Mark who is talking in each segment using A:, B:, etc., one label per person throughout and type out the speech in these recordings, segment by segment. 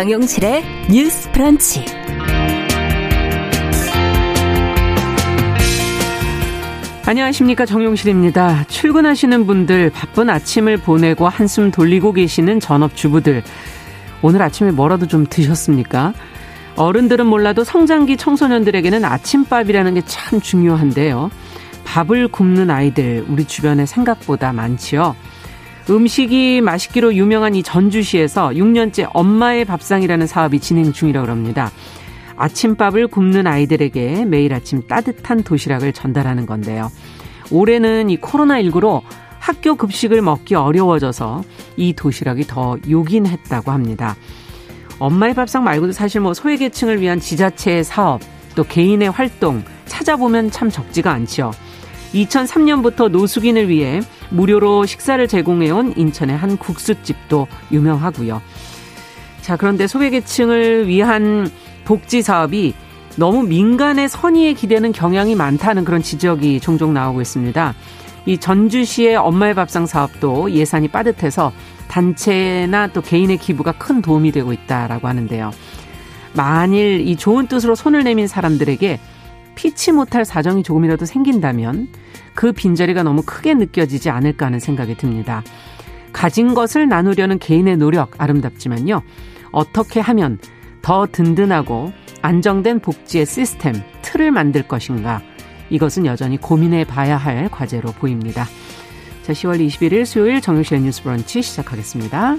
A: 정용실의 뉴스 프런치.
B: 안녕하십니까 정용실입니다. 출근하시는 분들 바쁜 아침을 보내고 한숨 돌리고 계시는 전업주부들 오늘 아침에 뭐라도 좀 드셨습니까? 어른들은 몰라도 성장기 청소년들에게는 아침밥이라는 게 참 중요한데요. 밥을 굶는 아이들 우리 주변에 생각보다 많지요. 음식이 맛있기로 유명한 이 전주시에서 6년째 엄마의 밥상이라는 사업이 진행 중이라고 합니다. 아침밥을 굶는 아이들에게 매일 아침 따뜻한 도시락을 전달하는 건데요. 올해는 이 코로나19로 학교 급식을 먹기 어려워져서 이 도시락이 더 요긴했다고 합니다. 엄마의 밥상 말고도 사실 뭐 소외계층을 위한 지자체의 사업, 또 개인의 활동 찾아보면 참 적지가 않죠. 2003년부터 노숙인을 위해 무료로 식사를 제공해온 인천의 한 국수집도 유명하고요. 자, 그런데 소외계층을 위한 복지 사업이 너무 민간의 선의에 기대는 경향이 많다는 그런 지적이 종종 나오고 있습니다. 이 전주시의 엄마의 밥상 사업도 예산이 빠듯해서 단체나 또 개인의 기부가 큰 도움이 되고 있다라고 하는데요. 만일 이 좋은 뜻으로 손을 내민 사람들에게 피치 못할 사정이 조금이라도 생긴다면 그 빈자리가 너무 크게 느껴지지 않을까 하는 생각이 듭니다. 가진 것을 나누려는 개인의 노력 아름답지만요. 어떻게 하면 더 든든하고 안정된 복지의 시스템, 틀을 만들 것인가. 이것은 여전히 고민해 봐야 할 과제로 보입니다. 자, 10월 21일 수요일 정유실의 뉴스 브런치 시작하겠습니다.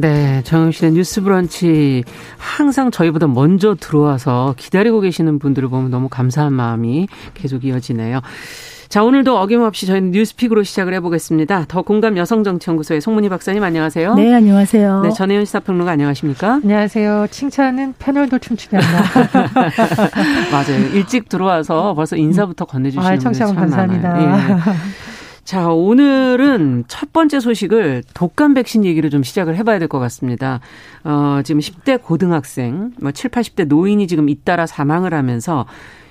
B: 네, 정영실의 뉴스 브런치 항상 저희보다 먼저 들어와서 기다리고 계시는 분들을 보면 너무 감사한 마음이 계속 이어지네요. 자, 오늘도 어김없이 저희는 뉴스픽으로 시작을 해보겠습니다. 더 공감 여성정치연구소의 송문희 박사님 안녕하세요.
C: 네, 안녕하세요.
B: 네, 전혜연 시사평론가 안녕하십니까?
C: 안녕하세요. 칭찬은 패널도 춤추게 한다.
B: 맞아요. 일찍 들어와서 벌써 인사부터 건네주시는 아, 분들 참 감사합니다. 많아요. 예. 자, 오늘은 첫 번째 소식을 독감 백신 얘기를 좀 시작을 해봐야 될 것 같습니다. 어, 지금 10대 고등학생, 뭐 7, 80대 노인이 지금 잇따라 사망을 하면서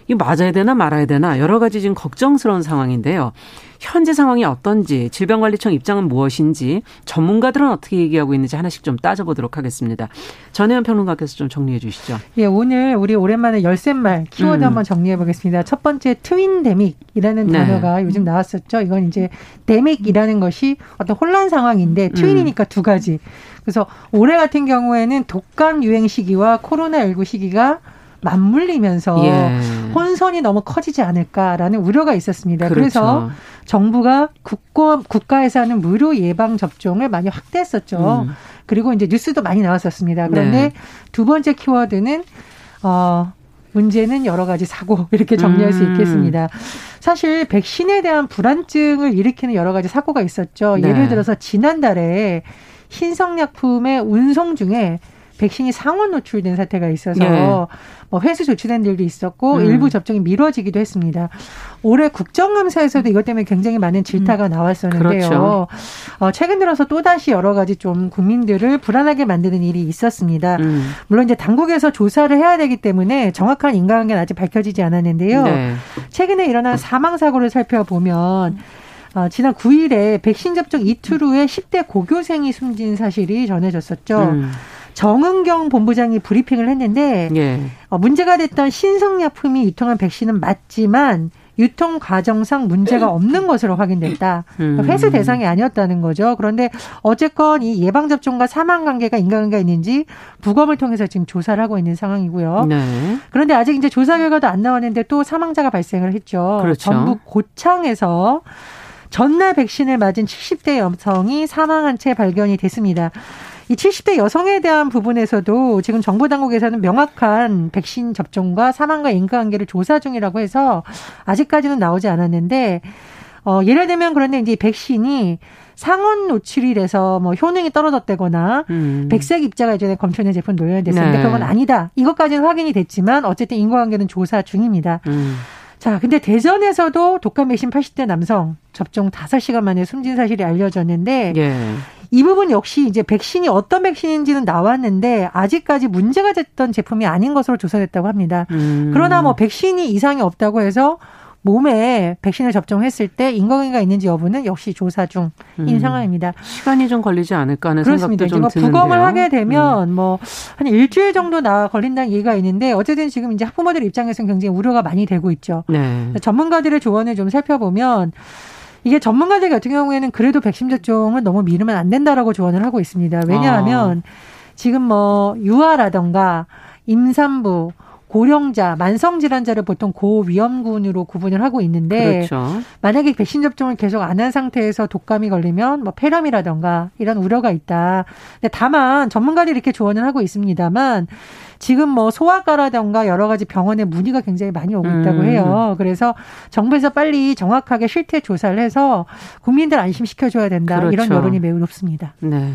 B: 이 맞아야 되나 말아야 되나 여러 가지 지금 걱정스러운 상황인데요. 현재 상황이 어떤지 질병관리청 입장은 무엇인지 전문가들은 어떻게 얘기하고 있는지 하나씩 좀 따져보도록 하겠습니다. 전혜연 평론가께서 좀 정리해 주시죠.
C: 예, 오늘 우리 오랜만에 열쇠말 키워드 음. 한번 정리해 보겠습니다. 첫 번째 트윈 데믹이라는 네. 단어가 요즘 나왔었죠. 이건 이제 데믹이라는 것이 어떤 혼란 상황인데 트윈이니까 음. 두 가지. 그래서 올해 같은 경우에는 독감 유행 시기와 코로나19 시기가 맞물리면서 예. 혼선이 너무 커지지 않을까라는 우려가 있었습니다. 그렇죠. 그래서 정부가 국가, 국가에서 하는 무료 예방 접종을 많이 확대했었죠. 음. 그리고 이제 뉴스도 많이 나왔었습니다. 그런데 네. 두 번째 키워드는 어 문제는 여러 가지 사고 이렇게 정리할 음. 수 있겠습니다. 사실 백신에 대한 불안증을 일으키는 여러 가지 사고가 있었죠. 네. 예를 들어서 지난달에 신성약품의 운송 중에 백신이 상온 노출된 사태가 있어서 네. 뭐 회수 조치된 일도 있었고 음. 일부 접종이 미뤄지기도 했습니다. 올해 국정감사에서도 이것 때문에 굉장히 많은 질타가 음. 나왔었는데요. 그렇죠. 어, 최근 들어서 또 다시 여러 가지 좀 국민들을 불안하게 만드는 일이 있었습니다. 음. 물론 이제 당국에서 조사를 해야 되기 때문에 정확한 인과관계는 아직 밝혀지지 않았는데요. 네. 최근에 일어난 사망 사고를 살펴보면 어, 지난 9일에 백신 접종 이틀 후에 10대 고교생이 숨진 사실이 전해졌었죠. 음. 정은경 본부장이 브리핑을 했는데 예. 어, 문제가 됐던 신성약품이 유통한 백신은 맞지만 유통 과정상 문제가 없는 것으로 확인됐다. 음. 회수 대상이 아니었다는 거죠. 그런데 어쨌건 이 예방 접종과 사망 관계가 인과관계가 있는지 부검을 통해서 지금 조사를 하고 있는 상황이고요. 네. 그런데 아직 이제 조사 결과도 안 나왔는데 또 사망자가 발생을 했죠. 그렇죠. 전북 고창에서 전날 백신을 맞은 70대 여성이 사망한 채 발견이 됐습니다. 이 70대 여성에 대한 부분에서도 지금 정부 당국에서는 명확한 백신 접종과 사망과 인과관계를 조사 중이라고 해서 아직까지는 나오지 않았는데 어 예를 들면 그런데 이제 백신이 상온 노출이 돼서 뭐 효능이 떨어졌다거나 음. 백색 입자가 이전에 검출된 제품 노연됐었는데 네. 그건 아니다. 이것까지는 확인이 됐지만 어쨌든 인과관계는 조사 중입니다. 음. 자, 근데 대전에서도 독감 백신 80대 남성 접종 5시간 만에 숨진 사실이 알려졌는데 예. 이 부분 역시 이제 백신이 어떤 백신인지는 나왔는데 아직까지 문제가 됐던 제품이 아닌 것으로 조사됐다고 합니다. 음. 그러나 뭐 백신이 이상이 없다고 해서 몸에 백신을 접종했을 때 인과관계가 있는지 여부는 역시 조사 중인 음. 상황입니다.
B: 시간이 좀 걸리지 않을까 하는 그렇습니다. 생각도 좀
C: 드는데요. 부검을 하게 되면 음. 뭐한 일주일 정도 나 걸린다는 얘기가 있는데 어쨌든 지금 이제 학부모들 입장에서는 굉장히 우려가 많이 되고 있죠. 네. 전문가들의 조언을 좀 살펴보면 이게 전문가들 같은 경우에는 그래도 백신 접종을 너무 미루면 안 된다라고 조언을 하고 있습니다. 왜냐하면 아. 지금 뭐 유아라던가 임산부 고령자, 만성 질환자를 보통 고위험군으로 구분을 하고 있는데 그렇죠. 만약에 백신 접종을 계속 안 한 상태에서 독감이 걸리면 뭐 폐렴이라던가 이런 우려가 있다. 근데 다만 전문가들이 이렇게 조언을 하고 있습니다만 지금 뭐 소아과라던가 여러 가지 병원에 문의가 굉장히 많이 오고 있다고 음. 해요. 그래서 정부에서 빨리 정확하게 실태 조사를 해서 국민들 안심시켜 줘야 된다. 그렇죠. 이런 여론이 매우 높습니다.
B: 네.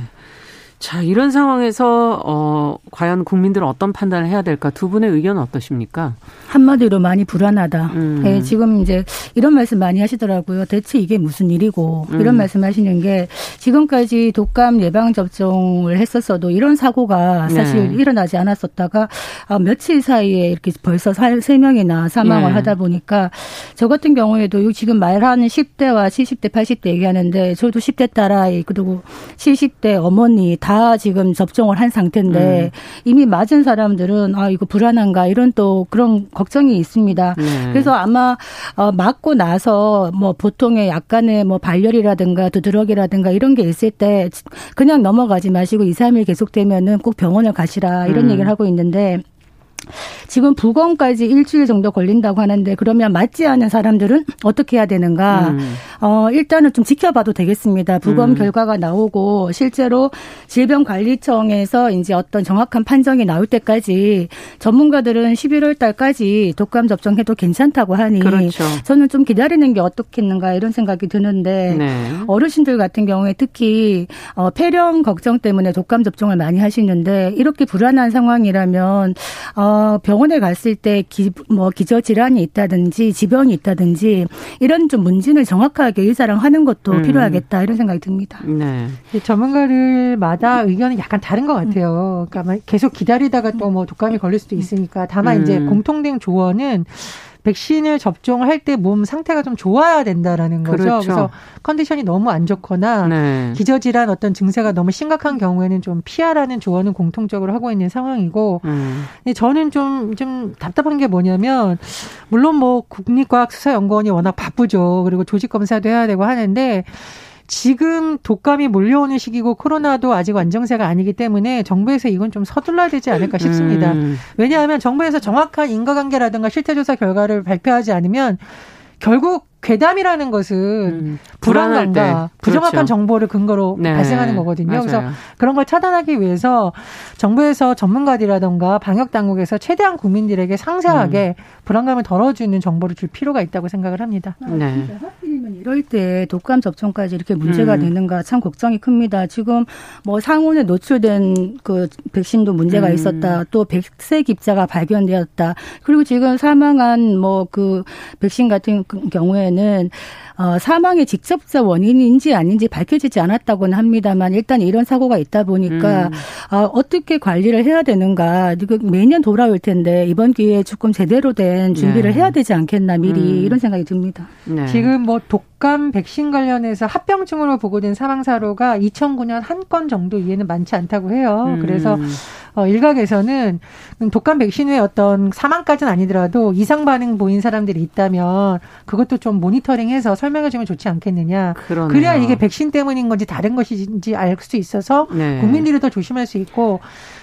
B: 자, 이런 상황에서 어 과연 국민들은 어떤 판단을 해야 될까? 두 분의 의견은 어떠십니까?
D: 한마디로 많이 불안하다. 음. 네, 지금 이제 이런 말씀 많이 하시더라고요. 대체 이게 무슨 일이고 음. 이런 말씀하시는 게 지금까지 독감 예방 접종을 했었어도 이런 사고가 사실 네. 일어나지 않았었다가 아, 며칠 사이에 이렇게 벌써 세 명이나 사망을 네. 하다 보니까 저 같은 경우에도 지금 말하는 10대와 70대, 80대 얘기하는데 저도 10대 딸아이 그리고 70대 어머니 다다 지금 접종을 한 상태인데 음. 이미 맞은 사람들은 아 이거 불안한가 이런 또 그런 걱정이 있습니다. 네. 그래서 아마 어 맞고 나서 뭐 보통의 약간의 뭐 발열이라든가 두드러기라든가 이런 게 있을 때 그냥 넘어가지 마시고 2, 3일 계속되면은 꼭 병원을 가시라 이런 음. 얘기를 하고 있는데 지금 부검까지 일주일 정도 걸린다고 하는데 그러면 맞지 않은 사람들은 어떻게 해야 되는가? 음. 어, 일단은 좀 지켜봐도 되겠습니다. 부검 음. 결과가 나오고 실제로 질병관리청에서 이제 어떤 정확한 판정이 나올 때까지 전문가들은 11월 달까지 독감 접종해도 괜찮다고 하니 그렇죠. 저는 좀 기다리는 게 어떻겠는가 이런 생각이 드는데 네. 어르신들 같은 경우에 특히 어, 폐렴 걱정 때문에 독감 접종을 많이 하시는데 이렇게 불안한 상황이라면 어, 어, 병원에 갔을 때 기, 뭐 기저 질환이 있다든지 지병이 있다든지 이런 좀 문진을 정확하게 의사랑 하는 것도 음. 필요하겠다 이런 생각이 듭니다. 네.
C: 전문가들마다 의견은 약간 다른 것 같아요. 그러니까 계속 기다리다가 또 뭐 독감이 걸릴 수도 있으니까 다만 음. 이제 공통된 조언은 백신을 접종할 때 몸 상태가 좀 좋아야 된다라는 거죠. 그렇죠. 그래서 컨디션이 너무 안 좋거나 네. 기저질환 어떤 증세가 너무 심각한 경우에는 좀 피하라는 조언은 공통적으로 하고 있는 상황이고 음. 근데 저는 좀좀 좀 답답한 게 뭐냐면 물론 뭐 국립과학수사연구원이 워낙 바쁘죠. 그리고 조직 검사도 해야 되고 하는데 지금 독감이 몰려오는 시기고 코로나도 아직 완정세가 아니기 때문에 정부에서 이건 좀 서둘러야 되지 않을까 싶습니다. 음. 왜냐하면 정부에서 정확한 인과관계라든가 실태조사 결과를 발표하지 않으면 결국 괴담이라는 것은 음, 불안감과 부정확한 그렇죠. 정보를 근거로 네. 발생하는 거거든요. 맞아요. 그래서 그런 걸 차단하기 위해서 정부에서 전문가들이라던가 방역 당국에서 최대한 국민들에게 상세하게 음. 불안감을 덜어주는 정보를 줄 필요가 있다고 생각을 합니다.
D: 아, 네. 하필이면 이럴 때 독감 접종까지 이렇게 문제가 음. 되는가 참 걱정이 큽니다. 지금 뭐 상온에 노출된 그 백신도 문제가 음. 있었다. 또 백색 입자가 발견되었다. 그리고 지금 사망한 뭐 그 백신 같은 경우에는 경우에는 어, 사망의 직접적 원인인지 아닌지 밝혀지지 않았다고는 합니다만 일단 이런 사고가 있다 보니까 음. 어, 어떻게 관리를 해야 되는가 매년 돌아올 텐데 이번 기회에 조금 제대로 된 준비를 네. 해야 되지 않겠나 미리 음. 이런 생각이 듭니다.
C: 네. 지금 뭐 독감 백신 관련해서 합병증으로 보고된 사망 사로가 2009년 한 건 정도 이해는 많지 않다고 해요. 음. 그래서 어, 일각에서는 독감 백신 후에 어떤 사망까지는 아니더라도 이상 반응 보인 사람들이 있다면 그것도 좀 모니터링해서 설명해 주면 좋지 않겠느냐. 그러네요. 그래야 이게 백신 때문인 건지 다른 것인지 알 수 있어서 네. 국민들이 더 조심할 수 있고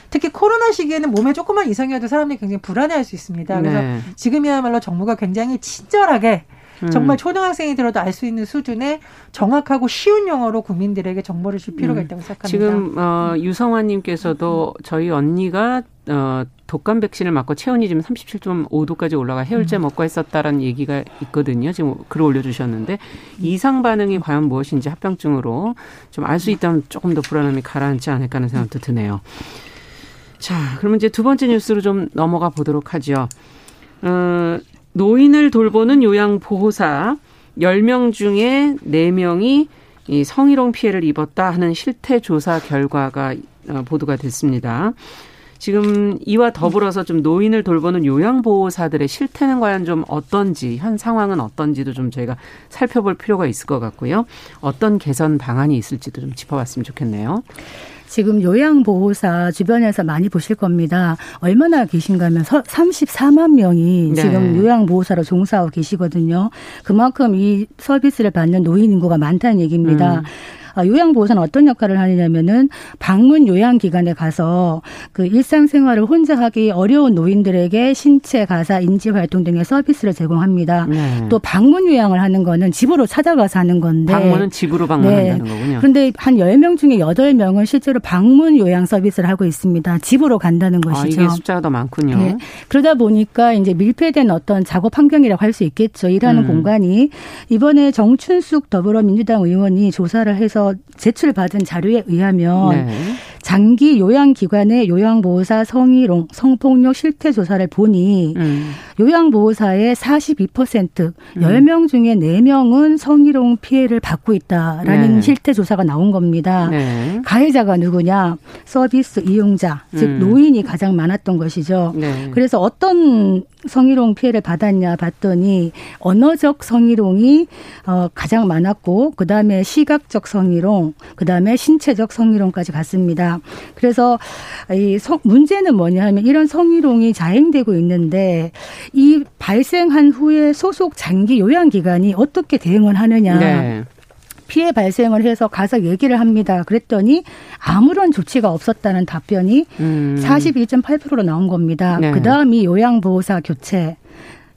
C: 특히 코로나 시기에는 몸에 조금만 이상이어도 사람들이 굉장히 불안해할 수 있습니다. 그래서 네. 지금이야말로 정부가 굉장히 친절하게 음. 정말 초등학생이 들어도 알 수 있는 수준의 정확하고 쉬운 영어로 국민들에게 정보를 줄 필요가 음. 있다고 생각합니다.
B: 지금 어, 유성환님께서도 저희 언니가 어, 독감 백신을 맞고 체온이 지금 37.5도까지 올라가 해열제 음. 먹고 했었다라는 얘기가 있거든요. 지금 글을 올려주셨는데 이상 반응이 과연 무엇인지 합병증으로 좀 알 수 있다면 조금 더 불안함이 가라앉지 않을까 하는 생각도 드네요. 자, 그러면 이제 두 번째 뉴스로 좀 넘어가 보도록 하죠. 어, 노인을 돌보는 요양보호사 10명 중에 4명이 이 성희롱 피해를 입었다 하는 실태 조사 결과가 어, 보도가 됐습니다. 지금 이와 더불어서 좀 노인을 돌보는 요양보호사들의 실태는 과연 좀 어떤지, 현 상황은 어떤지도 좀 저희가 살펴볼 필요가 있을 것 같고요. 어떤 개선 방안이 있을지도 좀 짚어봤으면 좋겠네요.
D: 지금 요양보호사 주변에서 많이 보실 겁니다. 얼마나 계신가 하면 34만 명이 네. 지금 요양보호사로 종사하고 계시거든요. 그만큼 이 서비스를 받는 노인 인구가 많다는 얘기입니다. 음. 아, 요양보호사는 어떤 역할을 하느냐면은 방문 요양기관에 가서 그 일상생활을 혼자 하기 어려운 노인들에게 신체, 가사, 인지 활동 등의 서비스를 제공합니다. 네. 또 방문 요양을 하는 거는 집으로 찾아가서 하는 건데.
B: 방문은 집으로 방문한다는 네. 거군요.
D: 그런데 한 10명 중에 8명은 실제로 방문 요양 서비스를 하고 있습니다. 집으로 간다는 것이죠. 아,
B: 이게 숫자가 더 많군요. 네.
D: 그러다 보니까 이제 밀폐된 어떤 작업 환경이라고 할 수 있겠죠. 일하는 음. 공간이 이번에 정춘숙 더불어민주당 의원이 조사를 해서 대해서 제출받은 자료에 의하면 네. 장기 요양기관의 요양보호사 성희롱, 성폭력 실태 조사를 보니 음. 요양보호사의 42% 음. 10명 중에 4명은 성희롱 피해를 받고 있다라는 네. 실태 조사가 나온 겁니다. 네. 가해자가 누구냐? 서비스 이용자, 즉 음. 노인이 가장 많았던 것이죠. 네. 그래서 어떤 성희롱 피해를 받았냐 봤더니 언어적 성희롱이 어 가장 많았고 그다음에 시각적 성희롱, 그다음에 신체적 성희롱까지 갔습니다. 그래서 이 성, 문제는 뭐냐 하면 이런 성희롱이 자행되고 있는데 이 발생한 후에 소속 장기 요양 기관이 어떻게 대응을 하느냐. 네. 피해 발생을 해서 가서 얘기를 합니다. 그랬더니 아무런 조치가 없었다는 답변이 음. 41.8%로 나온 겁니다. 네. 그 다음이 요양보호사 교체.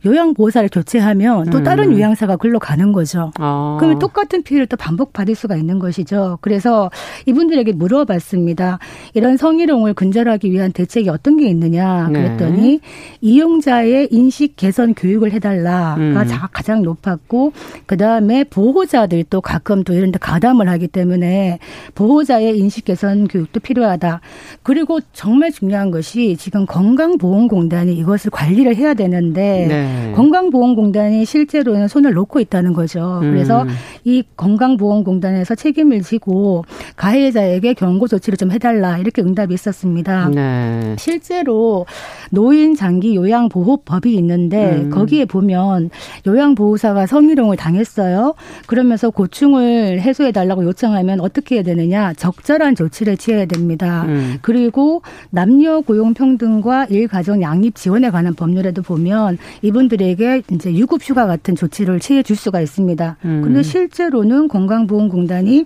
D: 요양보호사를 교체하면 또 다른 음. 요양사가 글로 가는 거죠. 아. 그러면 똑같은 피해를 또 반복받을 수가 있는 것이죠. 그래서 이분들에게 물어봤습니다. 이런 성희롱을 근절하기 위한 대책이 어떤 게 있느냐 그랬더니 네. 이용자의 인식 개선 교육을 해달라가 음. 가장 높았고 그 다음에 보호자들도 가끔 또 이런 데 가담을 하기 때문에 보호자의 인식 개선 교육도 필요하다. 그리고 정말 중요한 것이 지금 건강보험공단이 이것을 관리를 해야 되는데 네. 네. 건강보험공단이 실제로는 손을 놓고 있다는 거죠. 그래서 음. 이 건강보험공단에서 책임을 지고 가해자에게 경고 조치를 좀 해달라 이렇게 응답이 있었습니다. 네. 실제로 노인 장기 요양 보호법이 있는데 음. 거기에 보면 요양 보호사가 성희롱을 당했어요. 그러면서 고충을 해소해 달라고 요청하면 어떻게 해야 되느냐 적절한 조치를 취해야 됩니다. 음. 그리고 남녀 고용 평등과 일 가정 양립 지원에 관한 법률에도 보면 이분 이분들에게 이제 유급 휴가 같은 조치를 취해 줄 수가 있습니다. 음. 근데 실제로는 건강보험공단이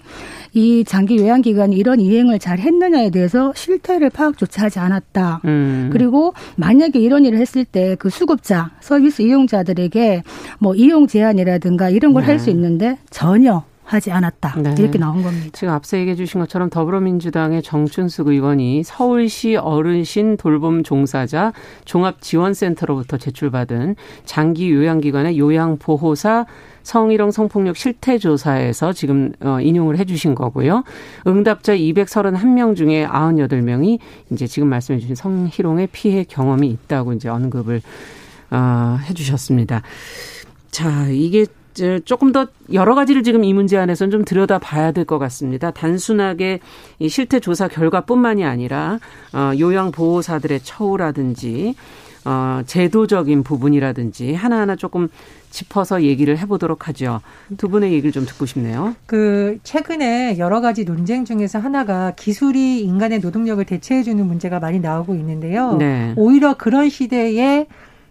D: 이 장기 요양 기관이 이런 이행을 잘 했느냐에 대해서 실태를 파악조차 하지 않았다. 음. 그리고 만약에 이런 일을 했을 때 그 수급자, 서비스 이용자들에게 뭐 이용 제한이라든가 이런 걸 할수 네. 있는데 전혀 하지 않았다. 네. 이렇게 나온 겁니다.
B: 지금 앞서 얘기해 주신 것처럼 더불어민주당의 정춘숙 의원이 서울시 어르신 돌봄 종사자 종합지원센터로부터 제출받은 장기 요양기관의 요양보호사 성희롱 성폭력 실태 조사에서 지금 어, 인용을 해 주신 거고요. 응답자 231명 중에 98명이 이제 지금 말씀해 주신 성희롱의 피해 경험이 있다고 이제 언급을 어, 해 주셨습니다. 자, 이게 조금 더 여러 가지를 지금 이 문제 안에서는 좀 들여다 봐야 될 것 같습니다. 단순하게 이 실태 조사 결과뿐만이 아니라 어, 요양 보호사들의 처우라든지 어, 제도적인 부분이라든지 하나하나 조금 짚어서 얘기를 해보도록 하죠. 두 분의 얘기를 좀 듣고 싶네요.
C: 그 최근에 여러 가지 논쟁 중에서 하나가 기술이 인간의 노동력을 대체해주는 문제가 많이 나오고 있는데요. 네. 오히려 그런 시대에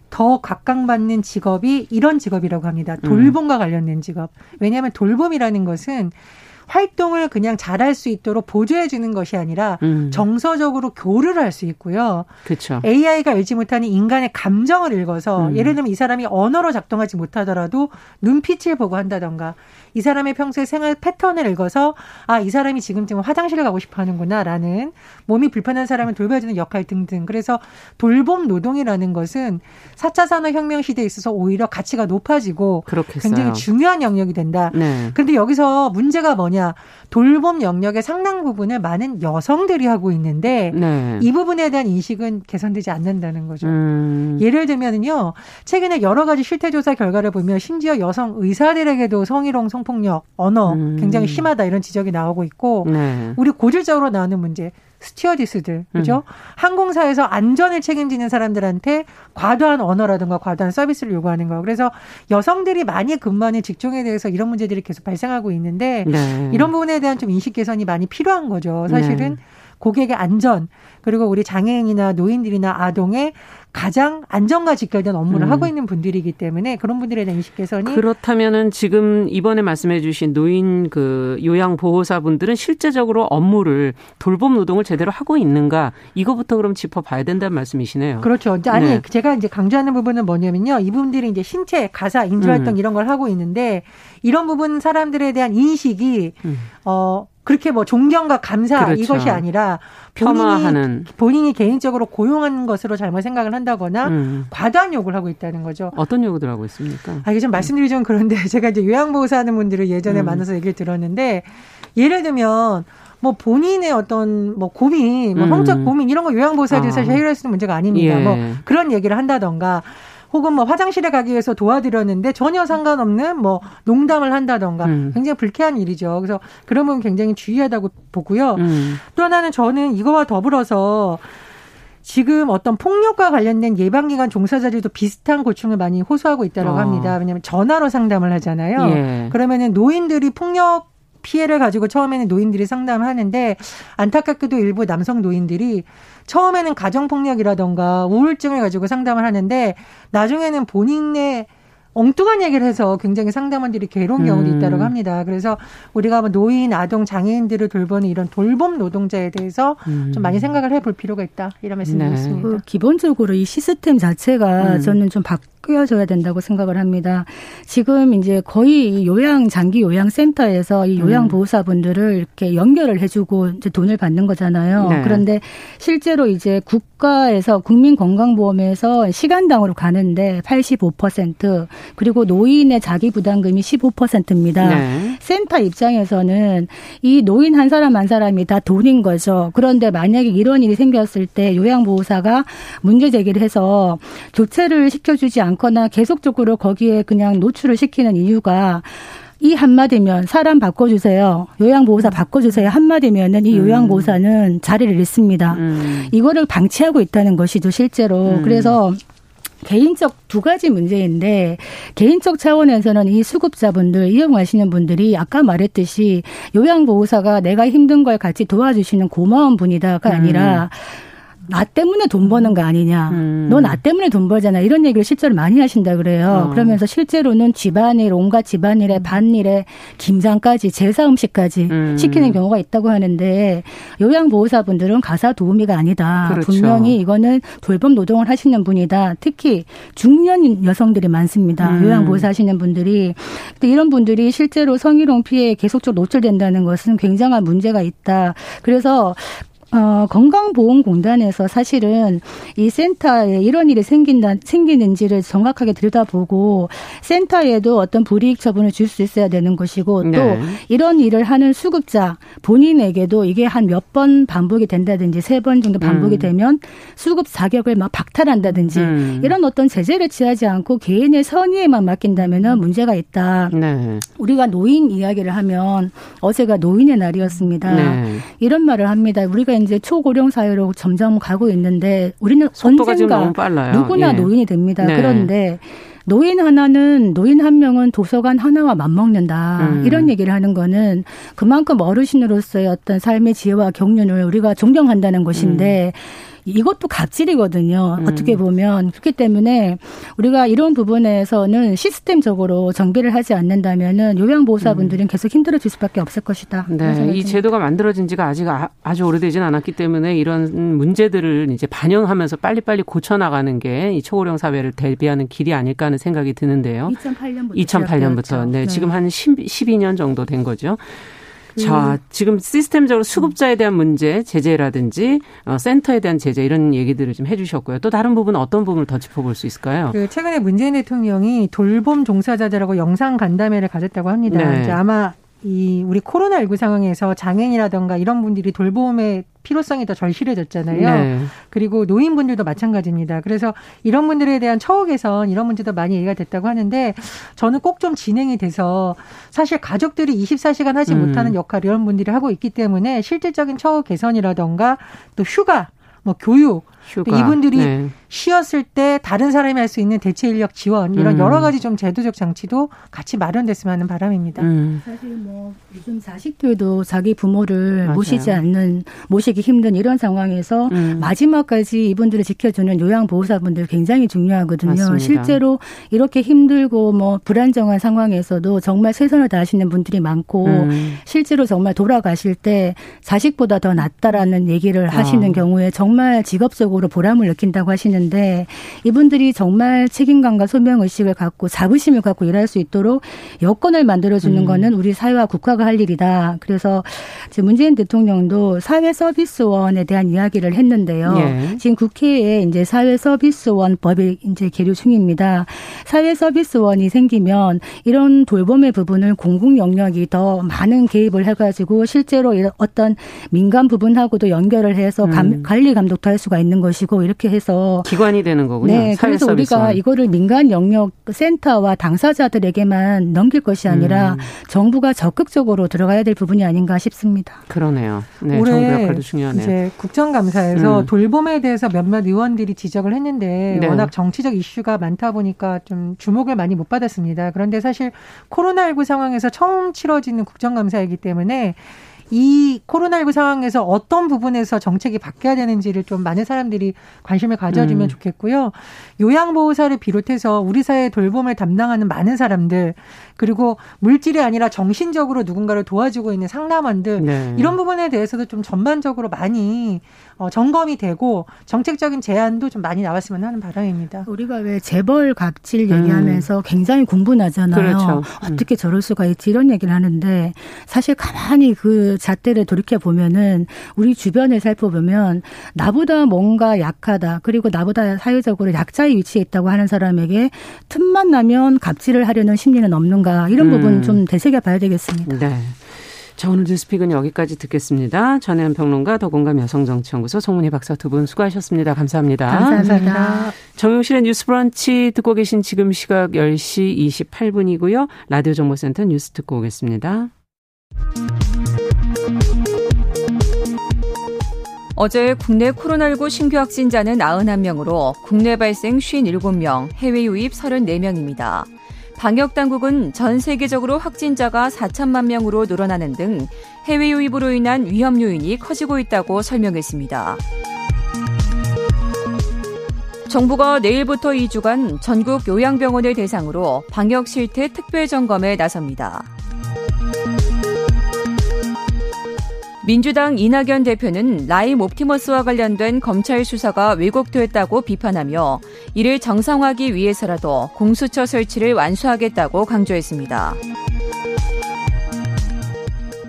C: 더 각광받는 직업이 이런 직업이라고 합니다. 돌봄과 관련된 직업. 왜냐하면 돌봄이라는 것은 활동을 그냥 잘할 수 있도록 보조해 주는 것이 아니라 음. 정서적으로 교류를 할 수 있고요.
B: 그렇죠.
C: AI가 알지 못하는 인간의 감정을 읽어서 음. 예를 들면 이 사람이 언어로 작동하지 못하더라도 눈빛을 보고 한다던가 이 사람의 평소의 생활 패턴을 읽어서 아, 이 사람이 지금쯤 화장실을 가고 싶어 하는구나라는 몸이 불편한 사람을 돌봐주는 역할 등등. 그래서 돌봄 노동이라는 것은 4차 산업혁명 시대에 있어서 오히려 가치가 높아지고 그렇겠어요. 굉장히 중요한 영역이 된다. 네. 그런데 여기서 문제가 뭐냐. 돌봄 영역의 상당 부분을 많은 여성들이 하고 있는데 네. 이 부분에 대한 인식은 개선되지 않는다는 거죠. 음. 예를 들면은요. 최근에 여러 가지 실태조사 결과를 보면 심지어 여성 의사들에게도 성희롱 성 성폭력, 언어 음. 굉장히 심하다 이런 지적이 나오고 있고 네. 우리 고질적으로 나오는 문제 스튜어디스들 그죠? 음. 항공사에서 안전을 책임지는 사람들한테 과도한 언어라든가 과도한 서비스를 요구하는 거. 그래서 여성들이 많이 근무하는 직종에 대해서 이런 문제들이 계속 발생하고 있는데 네. 이런 부분에 대한 좀 인식 개선이 많이 필요한 거죠. 사실은 네. 고객의 안전 그리고 우리 장애인이나 노인들이나 아동의 가장 안전과 직결된 업무를 음. 하고 있는 분들이기 때문에 그런 분들에 대한 인식 개선이
B: 그렇다면은 지금 이번에 말씀해 주신 노인 그 요양 보호사 분들은 실제적으로 업무를 돌봄 노동을 제대로 하고 있는가 이거부터 그럼 짚어 봐야 된다는 말씀이시네요.
C: 그렇죠. 아니 네. 제가 이제 강조하는 부분은 뭐냐면요. 이분들이 이제 신체, 가사, 인지 활동 음. 이런 걸 하고 있는데 이런 부분 사람들에 대한 인식이 음. 어 그렇게 뭐 존경과 감사 그렇죠. 이것이 아니라 본인이, 본인이 개인적으로 고용한 것으로 잘못 생각을 한다거나 음. 과도한 요구를 하고 있다는 거죠.
B: 어떤 요구들 하고 있습니까?
C: 아, 이게 좀 말씀드리기 좀 그런데 제가 이제 요양보호사 하는 분들을 예전에 음. 만나서 얘기를 들었는데 예를 들면 뭐 본인의 어떤 뭐 고민, 뭐 음. 성적 고민 이런 거 요양보호사들이 아. 사실 해결할 수 있는 문제가 아닙니다. 뭐 예. 뭐 그런 얘기를 한다던가 혹은 뭐 화장실에 가기 위해서 도와드렸는데 전혀 상관없는 뭐 농담을 한다던가 음. 굉장히 불쾌한 일이죠. 그래서 그런 부분 굉장히 주의하다고 보고요. 음. 또 하나는 저는 이거와 더불어서 지금 어떤 폭력과 관련된 예방기관 종사자들도 비슷한 고충을 많이 호소하고 있다고 어. 합니다. 왜냐하면 전화로 상담을 하잖아요. 예. 그러면은 노인들이 폭력 피해를 가지고 처음에는 노인들이 상담을 하는데 안타깝게도 일부 남성 노인들이 처음에는 가정폭력이라던가 우울증을 가지고 상담을 하는데 나중에는 본인의 엉뚱한 얘기를 해서 굉장히 상담원들이 괴로운 경우도 음. 있다고 합니다. 그래서 우리가 뭐 노인, 아동, 장애인들을 돌보는 이런 돌봄 노동자에 대해서 음. 좀 많이 생각을 해볼 필요가 있다. 이런 말씀드리겠습니다. 네. 그
D: 기본적으로 이 시스템 자체가 음. 저는 좀 바 뀌어져야 된다고 생각을 합니다. 지금 이제 거의 요양 장기 요양 센터에서 이 요양 음. 보호사분들을 이렇게 연결을 해주고 이제 돈을 받는 거잖아요. 네. 그런데 실제로 이제 국가에서 국민건강보험에서 시간당으로 가는데 85% 그리고 노인의 자기 부담금이 15%입니다. 네. 센터 입장에서는 이 노인 한 사람 한 사람이 다 돈인 거죠. 그런데 만약에 이런 일이 생겼을 때 요양보호사가 문제 제기를 해서 조체를 시켜주지 않 거나 계속적으로 거기에 그냥 노출을 시키는 이유가 이 한마디면 사람 바꿔주세요. 요양보호사 바꿔주세요. 한마디면은 이 음. 요양보호사는 자리를 잃습니다. 음. 이거를 방치하고 있다는 것이죠, 실제로. 음. 그래서 개인적 두 가지 문제인데 개인적 차원에서는 이 수급자분들 이용하시는 분들이 아까 말했듯이 요양보호사가 내가 힘든 걸 같이 도와주시는 고마운 분이다가 아니라 음. 나 때문에 돈 버는 거 아니냐. 음. 너나 때문에 돈 벌잖아. 이런 얘기를 실제로 많이 하신다 그래요. 어. 그러면서 실제로는 집안일, 온갖 집안일에 반일에 김장까지 제사 음식까지 음. 시키는 경우가 있다고 하는데 요양보호사분들은 가사 도우미가 아니다. 그렇죠. 분명히 이거는 돌봄 노동을 하시는 분이다. 특히 중년 여성들이 많습니다. 음. 요양보호사 하시는 분들이. 근데 이런 분들이 실제로 성희롱 피해에 계속적으로 노출된다는 것은 굉장한 문제가 있다. 그래서 어, 건강보험공단에서 사실은 이 센터에 이런 일이 생긴다, 생기는지를 정확하게 들여다보고 센터에도 어떤 불이익 처분을 줄 수 있어야 되는 것이고 또 네. 이런 일을 하는 수급자 본인에게도 이게 한 몇 번 반복이 된다든지 세 번 정도 반복이 음. 되면 수급 자격을 막 박탈한다든지 음. 이런 어떤 제재를 취하지 않고 개인의 선의에만 맡긴다면은 문제가 있다. 네. 우리가 노인 이야기를 하면 어제가 노인의 날이었습니다. 네. 이런 말을 합니다. 우리가 이제 초고령 사회로 점점 가고 있는데 우리는 언젠가 누구나 예. 노인이 됩니다. 네. 그런데 노인 하나는 노인 한 명은 도서관 하나와 맞먹는다 음. 이런 얘기를 하는 거는 그만큼 어르신으로서의 어떤 삶의 지혜와 경륜을 우리가 존경한다는 것인데 음. 이것도 갑질이거든요. 음. 어떻게 보면 그렇기 때문에 우리가 이런 부분에서는 시스템적으로 정비를 하지 않는다면은 요양보호사분들은 음. 계속 힘들어질 수밖에 없을 것이다.
B: 네, 이 제도가 만들어진 지가 아직 아, 아주 오래되진 않았기 때문에 이런 문제들을 이제 반영하면서 빨리빨리 고쳐 나가는 게 이 초고령 사회를 대비하는 길이 아닐까 하는 생각이 드는데요.
D: 2008년부터
B: 2008년부터 네, 네, 지금 한 10, 12년 정도 된 거죠. 자, 음. 지금 시스템적으로 수급자에 대한 문제, 제재라든지 어, 센터에 대한 제재 이런 얘기들을 좀 해주셨고요. 또 다른 부분은 어떤 부분을 더 짚어볼 수 있을까요?
C: 그 최근에 문재인 대통령이 돌봄 종사자들하고 영상 간담회를 가졌다고 합니다. 네. 아마 이 우리 코로나19 상황에서 장애인이라던가 이런 분들이 돌봄의 필요성이 더 절실해졌잖아요. 네. 그리고 노인분들도 마찬가지입니다. 그래서 이런 분들에 대한 처우 개선 이런 문제도 많이 얘기가 됐다고 하는데 저는 꼭 좀 진행이 돼서 사실 가족들이 24시간 하지 음. 못하는 역할 이런 분들이 하고 있기 때문에 실질적인 처우 개선이라던가 또 휴가 뭐 교육 휴가. 이분들이 네. 쉬었을 때 다른 사람이 할 수 있는 대체 인력 지원 이런 음. 여러 가지 좀 제도적 장치도 같이 마련됐으면 하는 바람입니다. 음.
D: 사실 뭐 요즘 자식들도 자기 부모를 맞아요. 모시지 않는 모시기 힘든 이런 상황에서 음. 마지막까지 이분들을 지켜주는 요양보호사분들 굉장히 중요하거든요. 맞습니다. 실제로 이렇게 힘들고 뭐 불안정한 상황에서도 정말 최선을 다하시는 분들이 많고 음. 실제로 정말 돌아가실 때 자식보다 더 낫다라는 얘기를 하시는 어. 경우에 정말 직업적으로 보람을 느낀다고 하시는 있는데 이분들이 정말 책임감과 소명 의식을 갖고 자부심을 갖고 일할 수 있도록 여건을 만들어 주는 음. 거는 우리 사회와 국가가 할 일이다. 그래서 지금 문재인 대통령도 사회 서비스원에 대한 이야기를 했는데요. 예. 지금 국회에 이제 사회 서비스원 법이 이제 계류 중입니다. 사회 서비스원이 생기면 이런 돌봄의 부분을 공공 영역이 더 많은 개입을 해가지고 실제로 어떤 민간 부분하고도 연결을 해서 음. 관리 감독도 할 수가 있는 것이고 이렇게 해서
B: 기관이 되는 거군요.
D: 네, 그래서 우리가 이거를 민간 영역 센터와 당사자들에게만 넘길 것이 아니라 음. 정부가 적극적으로 들어가야 될 부분이 아닌가 싶습니다.
B: 그러네요. 네, 올해 정부 역할도 중요하네요. 이제
C: 국정감사에서 음. 돌봄에 대해서 몇몇 의원들이 지적을 했는데 네. 워낙 정치적 이슈가 많다 보니까 좀 주목을 많이 못 받았습니다. 그런데 사실 코로나19 상황에서 처음 치러지는 국정감사이기 때문에 이 코로나19 상황에서 어떤 부분에서 정책이 바뀌어야 되는지를 좀 많은 사람들이 관심을 가져주면 음. 좋겠고요. 요양보호사를 비롯해서 우리 사회 돌봄을 담당하는 많은 사람들 그리고 물질이 아니라 정신적으로 누군가를 도와주고 있는 상담원들 네. 이런 부분에 대해서도 좀 전반적으로 많이 어, 점검이 되고 정책적인 제안도 좀 많이 나왔으면 하는 바람입니다.
D: 우리가 왜 재벌 갑질 얘기하면서 음. 굉장히 공분하잖아요. 그렇죠. 음. 어떻게 저럴 수가 있지 이런 얘기를 하는데 사실 가만히 그 잣대를 돌이켜 보면은 우리 주변을 살펴보면 나보다 뭔가 약하다 그리고 나보다 사회적으로 약자의 위치에 있다고 하는 사람에게 틈만 나면 갑질을 하려는 심리는 없는가 이런 부분 음. 좀 되새겨 봐야 되겠습니다. 네.
B: 자, 오늘 뉴스픽은 여기까지 듣겠습니다. 전혜연 평론가, 더공감 여성정치연구소 송문희 박사 두 분 수고하셨습니다. 감사합니다.
D: 감사합니다.
B: 정용실의 뉴스 브런치 듣고 계신 지금 시각 10시 28분이고요. 라디오 정보센터 뉴스 듣고 오겠습니다.
A: 어제 국내 코로나19 신규 확진자는 91명으로 국내 발생 57명, 해외 유입 34명입니다. 방역 당국은 전 세계적으로 확진자가 4천만 명으로 늘어나는 등 해외 유입으로 인한 위험 요인이 커지고 있다고 설명했습니다. 정부가 내일부터 2주간 전국 요양병원을 대상으로 방역 실태 특별 점검에 나섭니다. 민주당 이낙연 대표는 라임 옵티머스와 관련된 검찰 수사가 왜곡됐다고 비판하며 이를 정상화하기 위해서라도 공수처 설치를 완수하겠다고 강조했습니다.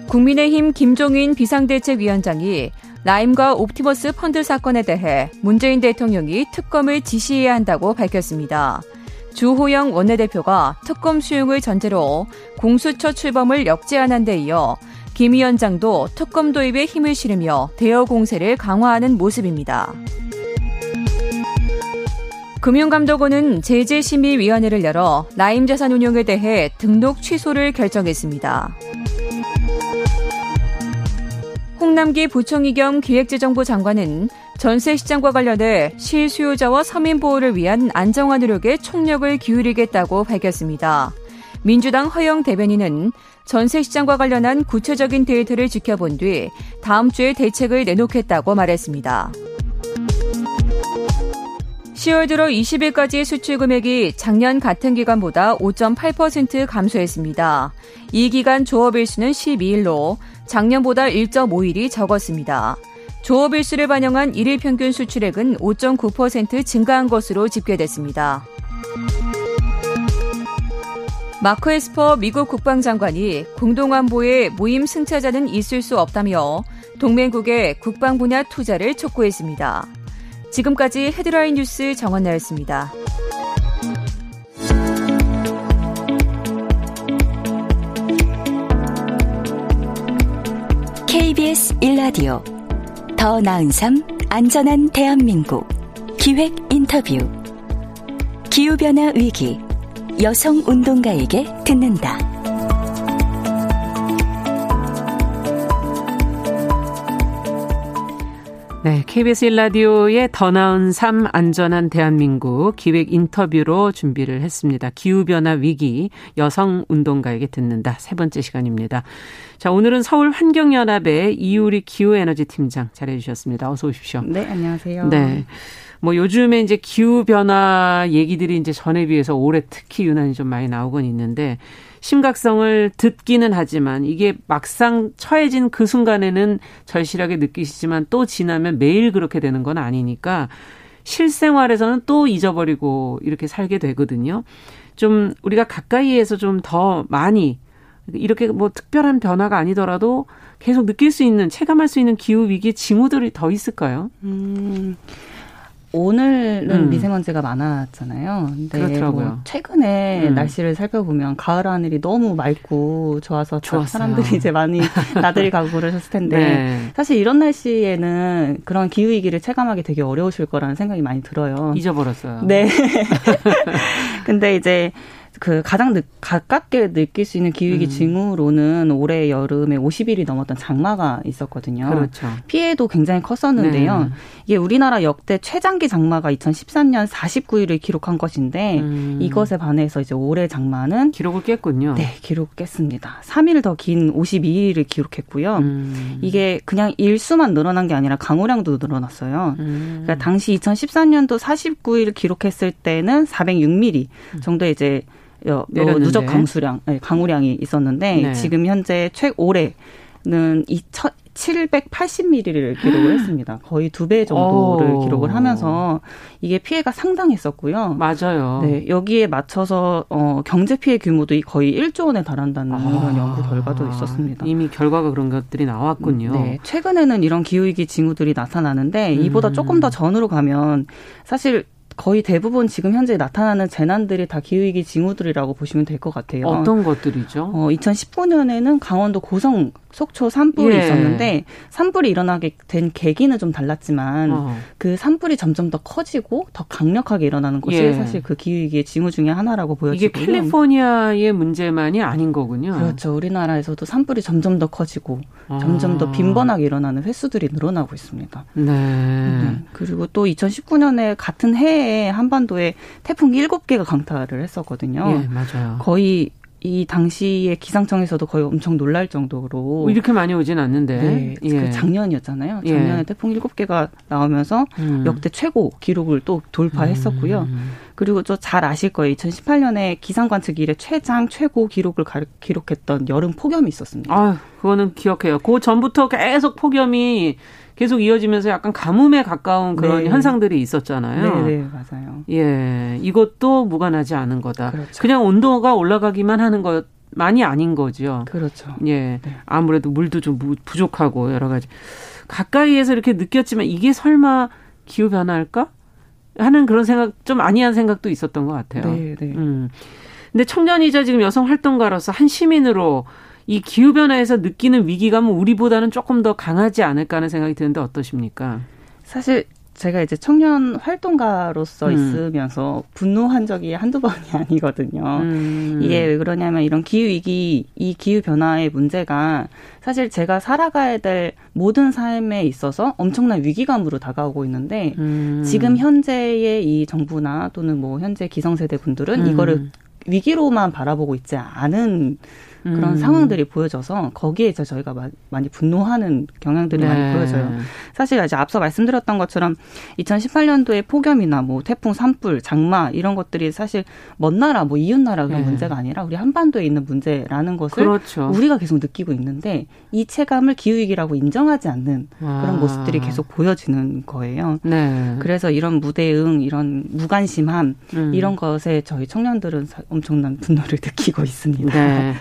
A: 국민의힘 김종인 비상대책위원장이 라임과 옵티머스 펀드 사건에 대해 문재인 대통령이 특검을 지시해야 한다고 밝혔습니다. 주호영 원내대표가 특검 수용을 전제로 공수처 출범을 역제안한 데 이어 김 위원장도 특검 도입에 힘을 실으며 대여 공세를 강화하는 모습입니다. 금융감독원은 제재심의위원회를 열어 라임 자산 운용에 대해 등록 취소를 결정했습니다. 홍남기 부총리 겸 기획재정부 장관은 전세 시장과 관련해 실수요자와 서민 보호를 위한 안정화 노력에 총력을 기울이겠다고 밝혔습니다. 민주당 허영 대변인은 전세 시장과 관련한 구체적인 데이터를 지켜본 뒤 다음 주에 대책을 내놓겠다고 말했습니다. 10월 들어 20일까지 수출 금액이 작년 같은 기간보다 5.8% 감소했습니다. 이 기간 조업일수는 12일로 작년보다 1.5일이 적었습니다. 조업일수를 반영한 1일 평균 수출액은 5.9% 증가한 것으로 집계됐습니다. 마크 에스퍼 미국 국방장관이 공동안보에 모임 승차자는 있을 수 없다며 동맹국의 국방 분야 투자를 촉구했습니다. 지금까지 헤드라인 뉴스 정원나였습니다.
E: KBS 1라디오 더 나은 삶 안전한 대한민국 기획 인터뷰 기후변화 위기 여성 운동가에게 듣는다.
B: 네, KBS 1라디오의 더 나은 삶 안전한 대한민국 기획 인터뷰로 준비를 했습니다. 기후 변화 위기 여성 운동가에게 듣는다. 세 번째 시간입니다. 자, 오늘은 서울 환경연합의 이우리 기후 에너지 팀장 잘해 주셨습니다. 어서 오십시오.
F: 네, 안녕하세요.
B: 네. 뭐 요즘에 이제 기후 변화 얘기들이 이제 전에 비해서 올해 특히 유난히 좀 많이 나오곤 있는데 심각성을 듣기는 하지만 이게 막상 처해진 그 순간에는 절실하게 느끼시지만 또 지나면 매일 그렇게 되는 건 아니니까 실생활에서는 또 잊어버리고 이렇게 살게 되거든요. 좀 우리가 가까이에서 좀 더 많이 이렇게 뭐 특별한 변화가 아니더라도 계속 느낄 수 있는 체감할 수 있는 기후 위기 징후들이 더 있을까요? 음.
F: 오늘은 음. 미세먼지가 많았잖아요. 근데 그렇더라고요. 뭐 최근에 음. 날씨를 살펴보면 가을 하늘이 너무 맑고 좋아서 좋았어요. 사람들이 이제 많이 나들이 가고 그러셨을 텐데 네. 사실 이런 날씨에는 그런 기후 위기를 체감하기 되게 어려우실 거라는 생각이 많이 들어요.
B: 잊어버렸어요.
F: 네. 근데 이제 그 가장 늦, 가깝게 느낄 수 있는 기후위기 음. 징후로는 올해 여름에 50일이 넘었던 장마가 있었거든요.
B: 그렇죠.
F: 피해도 굉장히 컸었는데요. 네. 이게 우리나라 역대 최장기 장마가 2013년 49일을 기록한 것인데 음. 이것에 반해서 이제 올해 장마는
B: 기록을 깼군요.
F: 네, 기록 깼습니다. 3일 더 긴 52일을 기록했고요. 음. 이게 그냥 일수만 늘어난 게 아니라 강우량도 늘어났어요. 음. 그러니까 당시 2014년도 49일 기록했을 때는 406mm 정도 이제 어, 누적 강수량, 네, 강우량이 있었는데 네. 지금 현재 최 올해는 2천 780mm를 기록을 했습니다. 거의 두 배 정도를 오. 기록을 하면서 이게 피해가 상당했었고요.
B: 맞아요.
F: 네, 여기에 맞춰서 어, 경제 피해 규모도 거의 1조 원에 달한다는 아. 이런 연구 결과도 있었습니다.
B: 이미 결과가 그런 것들이 나왔군요. 네,
F: 최근에는 이런 기후위기 징후들이 나타나는데 이보다 음. 조금 더 전으로 가면 사실 거의 대부분 지금 현재 나타나는 재난들이 다 기후위기 징후들이라고 보시면 될 것 같아요.
B: 어떤 것들이죠?
F: 어, 2019년에는 강원도 고성 속초 산불이 예. 있었는데 산불이 일어나게 된 계기는 좀 달랐지만 어. 그 산불이 점점 더 커지고 더 강력하게 일어나는 것이 예. 사실 그 기후위기의 징후 중의 하나라고 보여지고요.
B: 이게 캘리포니아의 문제만이 아닌 거군요.
F: 그렇죠. 우리나라에서도 산불이 점점 더 커지고 아. 점점 더 빈번하게 일어나는 횟수들이 늘어나고 있습니다.
B: 네. 네.
F: 그리고 또 2019년에 같은 해에 한반도에 태풍 7개가 강타를 했었거든요.
B: 예, 맞아요.
F: 거의 이 당시에 기상청에서도 거의 엄청 놀랄 정도로
B: 뭐 이렇게 많이 오진 않는데
F: 네, 그 예. 그 작년이었잖아요. 작년에 예. 태풍 7개가 나오면서 음. 역대 최고 기록을 또 돌파했었고요. 음. 그리고 또 잘 아실 거예요. 2018년에 기상 관측 이래 최장 최고 기록을 가, 기록했던 여름 폭염이 있었습니다.
B: 아, 그거는 기억해요. 그 전부터 계속 폭염이 계속 이어지면서 약간 가뭄에 가까운 그런 네. 현상들이 있었잖아요.
F: 네, 네, 맞아요.
B: 예, 이것도 무관하지 않은 거다.
F: 그렇죠.
B: 그냥 온도가 올라가기만 하는 것. 많이 아닌 거죠.
F: 그렇죠.
B: 예. 네. 아무래도 물도 좀 부족하고 여러 가지. 가까이에서 이렇게 느꼈지만 이게 설마 기후 변화일까? 하는 그런 생각 좀 아니한 생각도 있었던 것 같아요.
F: 네, 네.
B: 음. 근데 청년이자 지금 여성 활동가로서 한 시민으로 이 기후 변화에서 느끼는 위기감은 우리보다는 조금 더 강하지 않을까 하는 생각이 드는데 어떠십니까?
F: 사실 제가 이제 청년 활동가로서 음. 있으면서 분노한 적이 한두 번이 아니거든요. 음. 이게 왜 그러냐면 이런 기후위기, 이 기후변화의 문제가 사실 제가 살아가야 될 모든 삶에 있어서 엄청난 위기감으로 다가오고 있는데 음. 지금 현재의 이 정부나 또는 뭐 현재 기성세대 분들은 음. 이거를 위기로만 바라보고 있지 않은 그런 음. 상황들이 보여져서 거기에 이제 저희가 많이 분노하는 경향들이 네. 많이 보여져요. 사실 이제 앞서 말씀드렸던 것처럼 2018년도에 폭염이나 뭐 태풍 산불, 장마 이런 것들이 사실 먼 나라 뭐 이웃 나라 그런 네. 문제가 아니라 우리 한반도에 있는 문제라는 것을 그렇죠. 우리가 계속 느끼고 있는데 이 체감을 기후 위기라고 인정하지 않는 아. 그런 모습들이 계속 보여지는 거예요. 네. 그래서 이런 무대응, 이런 무관심함 음. 이런 것에 저희 청년들은 엄청난 분노를 느끼고 있습니다. 네.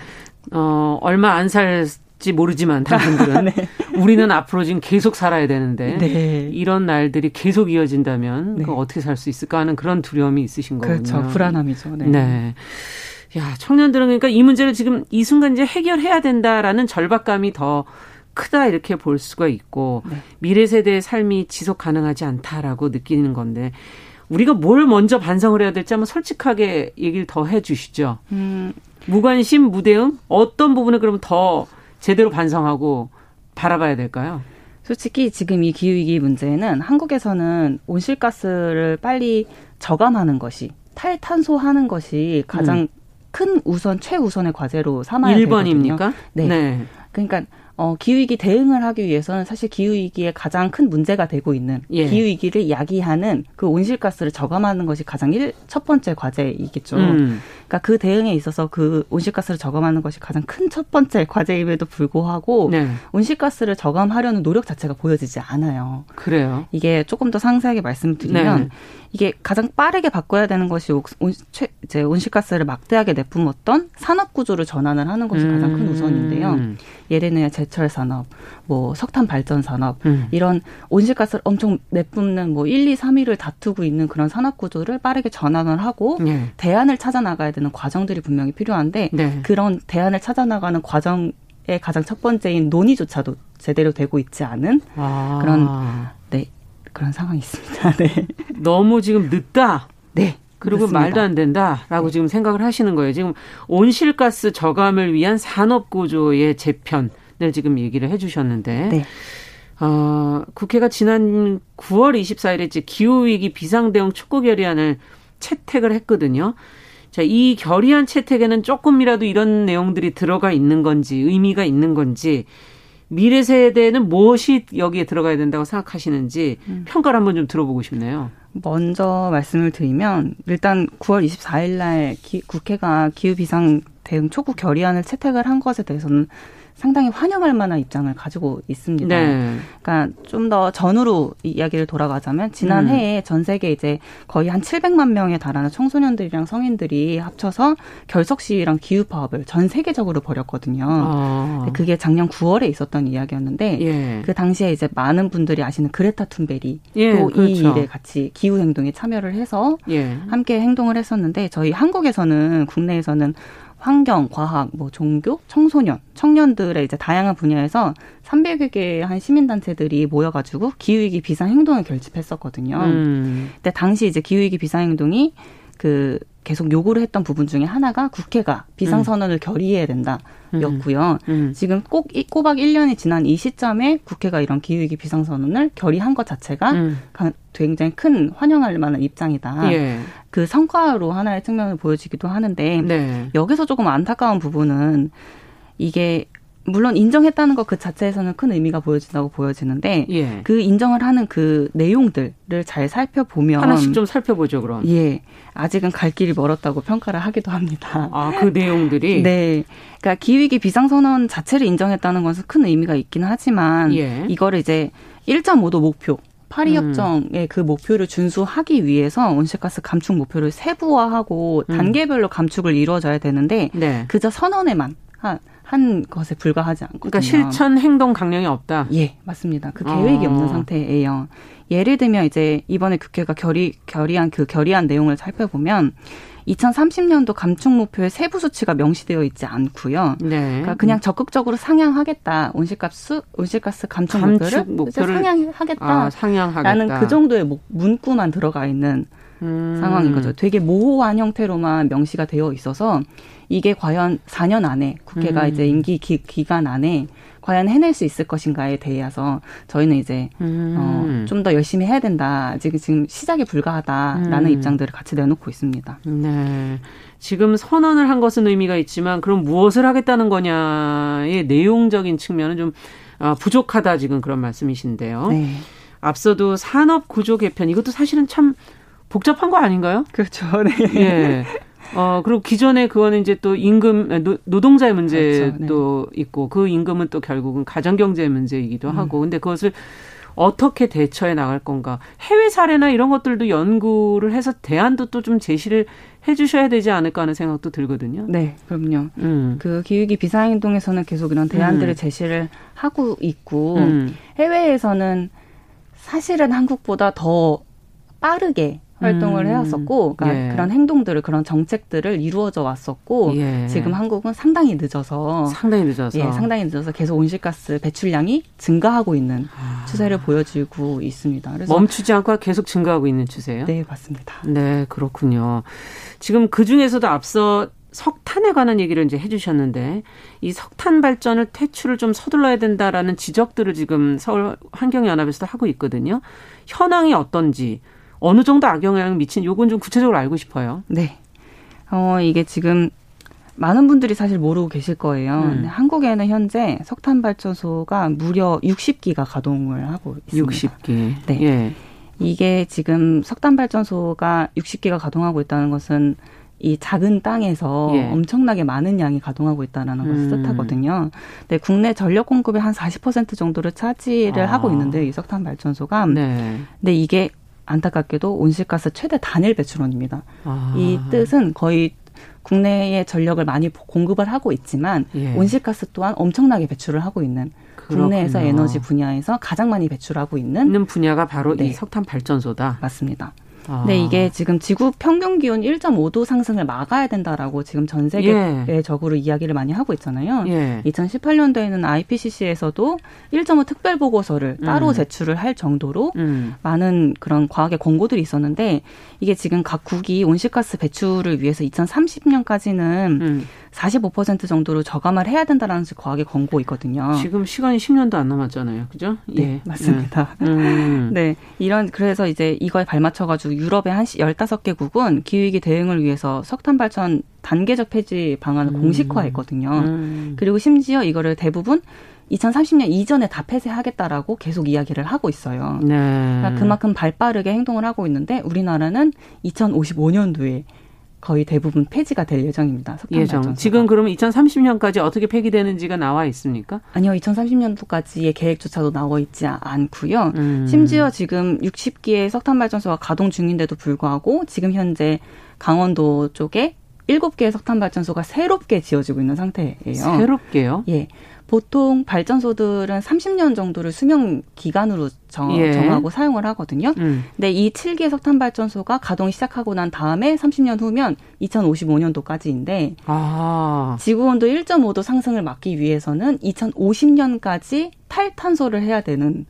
B: 어, 얼마 안 살지 모르지만 당신들은 네. 우리는 앞으로 지금 계속 살아야 되는데 네. 이런 날들이 계속 이어진다면 네. 그 어떻게 살 수 있을까 하는 그런 두려움이 있으신 거군요.
F: 그렇죠. 불안함이죠. 네.
B: 네. 야, 청년들은 그러니까 이 문제를 지금 이 순간 이제 해결해야 된다라는 절박감이 더 크다 이렇게 볼 수가 있고 네. 미래 세대의 삶이 지속 가능하지 않다라고 느끼는 건데 우리가 뭘 먼저 반성을 해야 될지 한번 솔직하게 얘기를 더 해주시죠. 음. 무관심, 무대응 어떤 부분을 그러면 더 제대로 반성하고 바라봐야 될까요?
F: 솔직히 지금 이 기후위기 문제는 한국에서는 온실가스를 빨리 저감하는 것이 탈탄소하는 것이 가장 음. 큰 우선 최우선의 과제로 삼아야 1번입니까? 되거든요. 네. 네. 그러니까 어, 기후위기 대응을 하기 위해서는 사실 기후위기에 가장 큰 문제가 되고 있는 예. 기후위기를 야기하는 그 온실가스를 저감하는 것이 가장 일, 첫 번째 과제이겠죠. 음. 그러니까 그 대응에 있어서 그 온실가스를 저감하는 것이 가장 큰 첫 번째 과제임에도 불구하고 네. 온실가스를 저감하려는 노력 자체가 보여지지 않아요.
B: 그래요.
F: 이게 조금 더 상세하게 말씀드리면 네. 이게 가장 빠르게 바꿔야 되는 것이 온, 이제 온실가스를 막대하게 내뿜었던 산업 구조를 전환을 하는 것이 가장 큰 음. 우선인데요. 예를 들면 제철 산업, 뭐 석탄 발전 산업 음. 이런 온실가스를 엄청 내뿜는 뭐 1, 2, 3위를 다투고 있는 그런 산업 구조를 빠르게 전환을 하고 네. 대안을 찾아 나가야 되는 과정들이 분명히 필요한데 네. 그런 대안을 찾아 나가는 과정의 가장 첫 번째인 논의조차도 제대로 되고 있지 않은 아. 그런 네 그런 상황이 있습니다. 네.
B: 너무 지금 늦다. 네. 그리고 그렇습니다. 말도 안 된다라고 네. 지금 생각을 하시는 거예요. 지금 온실가스 저감을 위한 산업 구조의 재편을 지금 얘기를 해주셨는데, 네. 어, 국회가 지난 9월 24일에 기후위기 비상대응 촉구 결의안을 채택을 했거든요. 자, 이 결의안 채택에는 조금이라도 이런 내용들이 들어가 있는 건지, 의미가 있는 건지, 미래 세대는 무엇이 여기에 들어가야 된다고 생각하시는지 음. 평가를 한번 좀 들어보고 싶네요.
F: 먼저 말씀을 드리면 일단 9월 24일 날 국회가 기후 비상 대응 촉구 결의안을 채택을 한 것에 대해서는 상당히 환영할 만한 입장을 가지고 있습니다. 네. 그러니까 좀 더 전후로 이야기를 돌아가자면 지난해에 음. 전 세계 이제 거의 한 700만 명에 달하는 청소년들이랑 성인들이 합쳐서 결석 시위랑 기후 파업을 전 세계적으로 벌였거든요. 아. 그게 작년 9월에 있었던 이야기였는데 예. 그 당시에 이제 많은 분들이 아시는 그레타 툰베리 예, 또이 그렇죠. 일에 같이 기후 행동에 참여를 해서 예. 함께 행동을 했었는데 저희 한국에서는 국내에서는 환경, 과학, 뭐 종교, 청소년, 청년들의 이제 다양한 분야에서 300여 개의 한 시민단체들이 모여가지고 기후위기 비상행동을 결집했었거든요. 음. 근데 당시 이제 기후위기 비상행동이 그 계속 요구를 했던 부분 중에 하나가 국회가 비상선언을 음. 결의해야 된다 였고요. 음. 음. 지금 꼭 꼬박 1년이 지난 이 시점에 국회가 이런 기후위기 비상선언을 결의한 것 자체가 음. 굉장히 큰 환영할 만한 입장이다. 예. 그 성과로 하나의 측면을 보여지기도 하는데 네. 여기서 조금 안타까운 부분은 이게 물론 인정했다는 것 그 자체에서는 큰 의미가 보여진다고 보여지는데 예. 그 인정을 하는 그 내용들을 잘 살펴보면
B: 하나씩 좀 살펴보죠 그럼.
F: 예, 아직은 갈 길이 멀었다고 평가를 하기도 합니다.
B: 아 그 내용들이
F: 네, 그러니까 기후위기 비상선언 자체를 인정했다는 것은 큰 의미가 있긴 하지만 예. 이거를 이제 1.5도 목표 파리 음. 협정의 음. 그 목표를 준수하기 위해서 온실가스 감축 목표를 세부화하고 음. 단계별로 감축을 이루어져야 되는데 네. 그저 선언에만 한, 한 것에 불과하지 않거든요.
B: 그러니까 실천 행동 강령이 없다.
F: 예, 맞습니다. 그 계획이 어. 없는 상태예요. 예를 들면 이제 이번에 국회가 결의 결의한 그 결의안 내용을 살펴보면 2030년도 감축 목표의 세부 수치가 명시되어 있지 않고요. 네. 그러니까 그냥 적극적으로 상향하겠다. 온실가스 온실가스 감축, 감축 목표를, 목표를 상향하겠다. 아, 상향하겠다. 라는 그 정도의 문구만 들어가 있는 음. 상황인 거죠. 되게 모호한 형태로만 명시가 되어 있어서 이게 과연 4년 안에 국회가 음. 이제 임기 기, 기 간 안에 과연 해낼 수 있을 것인가에 대해서 저희는 이제 음. 어, 좀 더 열심히 해야 된다. 지금 지금 시작에 불과하다라는 음. 입장들을 같이 내놓고 있습니다.
B: 네. 지금 선언을 한 것은 의미가 있지만 그럼 무엇을 하겠다는 거냐의 내용적인 측면은 좀 어, 부족하다 지금 그런 말씀이신데요. 네. 앞서도 산업 구조 개편 이것도 사실은 참 복잡한 거 아닌가요?
F: 그렇죠. 네.
B: 예. 어, 그리고 기존에 그거는 이제 또 임금, 노, 노동자의 문제도 그렇죠. 네. 있고 그 임금은 또 결국은 가정경제의 문제이기도 음. 하고 근데 그것을 어떻게 대처해 나갈 건가. 해외 사례나 이런 것들도 연구를 해서 대안도 또 좀 제시를 해 주셔야 되지 않을까 하는 생각도 들거든요.
F: 네, 그럼요. 음. 그 기후위기 비상행동에서는 계속 이런 대안들을 음. 제시를 하고 있고 음. 해외에서는 사실은 한국보다 더 빠르게 활동을 음. 해왔었고, 그러니까 예. 그런 행동들을 그런 정책들을 이루어져 왔었고, 예. 지금 한국은 상당히 늦어서
B: 상당히 늦어서
F: 예, 상당히 늦어서 계속 온실가스 배출량이 증가하고 있는 아. 추세를 보여주고 있습니다.
B: 그래서 멈추지 않고 계속 증가하고 있는 추세예요?
F: 네, 맞습니다.
B: 네, 그렇군요. 지금 그 중에서도 앞서 석탄에 관한 얘기를 이제 해주셨는데 이 석탄 발전을 퇴출을 좀 서둘러야 된다라는 지적들을 지금 서울 환경연합에서도 하고 있거든요. 현황이 어떤지 어느 정도 악영향을 미친 요건 좀 구체적으로 알고 싶어요.
F: 네. 어, 이게 지금 많은 분들이 사실 모르고 계실 거예요. 음. 한국에는 현재 석탄 발전소가 무려 60기가 가동을 하고 있습니다.
B: 60기.
F: 네. 예. 이게 지금 석탄 발전소가 60기가 가동하고 있다는 것은 이 작은 땅에서 예. 엄청나게 많은 양이 가동하고 있다는 것을 음. 뜻하거든요. 네, 국내 전력 공급의 한 40% 정도를 차지를 아. 하고 있는데 이 석탄 발전소가. 네. 근데 이게 안타깝게도 온실가스 최대 단일 배출원입니다. 아. 이 뜻은 거의 국내에 전력을 많이 공급을 하고 있지만 예. 온실가스 또한 엄청나게 배출을 하고 있는 그렇군요. 국내에서 에너지 분야에서 가장 많이 배출하고 있는
B: 분야가 바로 네. 이 석탄 발전소다.
F: 맞습니다. 아. 네, 이게 지금 지구 평균 기온 1.5도 상승을 막아야 된다라고 지금 전 세계적으로 예. 이야기를 많이 하고 있잖아요. 예. 2018년도에는 IPCC에서도 1.5 특별 보고서를 따로 음. 제출을 할 정도로 음. 많은 그런 과학의 권고들이 있었는데 이게 지금 각 국이 온실가스 배출을 위해서 2030년까지는 음. 45% 정도로 저감을 해야 된다라는 과학의 권고 있거든요.
B: 지금 시간이 10년도 안 남았잖아요. 그죠?
F: 네, 예. 맞습니다. 네. 음. 네. 이런 그래서 이제 이거에 발맞춰 가지고 유럽의 한 15개국은 기후위기 대응을 위해서 석탄 발전 단계적 폐지 방안을 음. 공식화했거든요. 음. 그리고 심지어 이거를 대부분 2030년 이전에 다 폐쇄하겠다라고 계속 이야기를 하고 있어요. 네. 그러니까 그만큼 발빠르게 행동을 하고 있는데 우리나라는 2055년도에 거의 대부분 폐지가 될 예정입니다.
B: 예정. 발전소가. 지금 그러면 2030년까지 어떻게 폐기되는지가 나와 있습니까?
F: 아니요, 2030년도까지의 계획조차도 나와 있지 않고요. 음. 심지어 지금 60기의 석탄 발전소가 가동 중인데도 불구하고 지금 현재 강원도 쪽에 7개의 석탄 발전소가 새롭게 지어지고 있는 상태예요.
B: 새롭게요?
F: 예. 보통 발전소들은 30년 정도를 수명 기간으로 정, 예. 하고 사용을 하거든요. 음. 근데 이 7개 석탄 발전소가 가동이 시작하고 난 다음에 30년 후면 2055년도까지인데 아. 지구 온도 1.5도 상승을 막기 위해서는 2050년까지 탈탄소를 해야 되는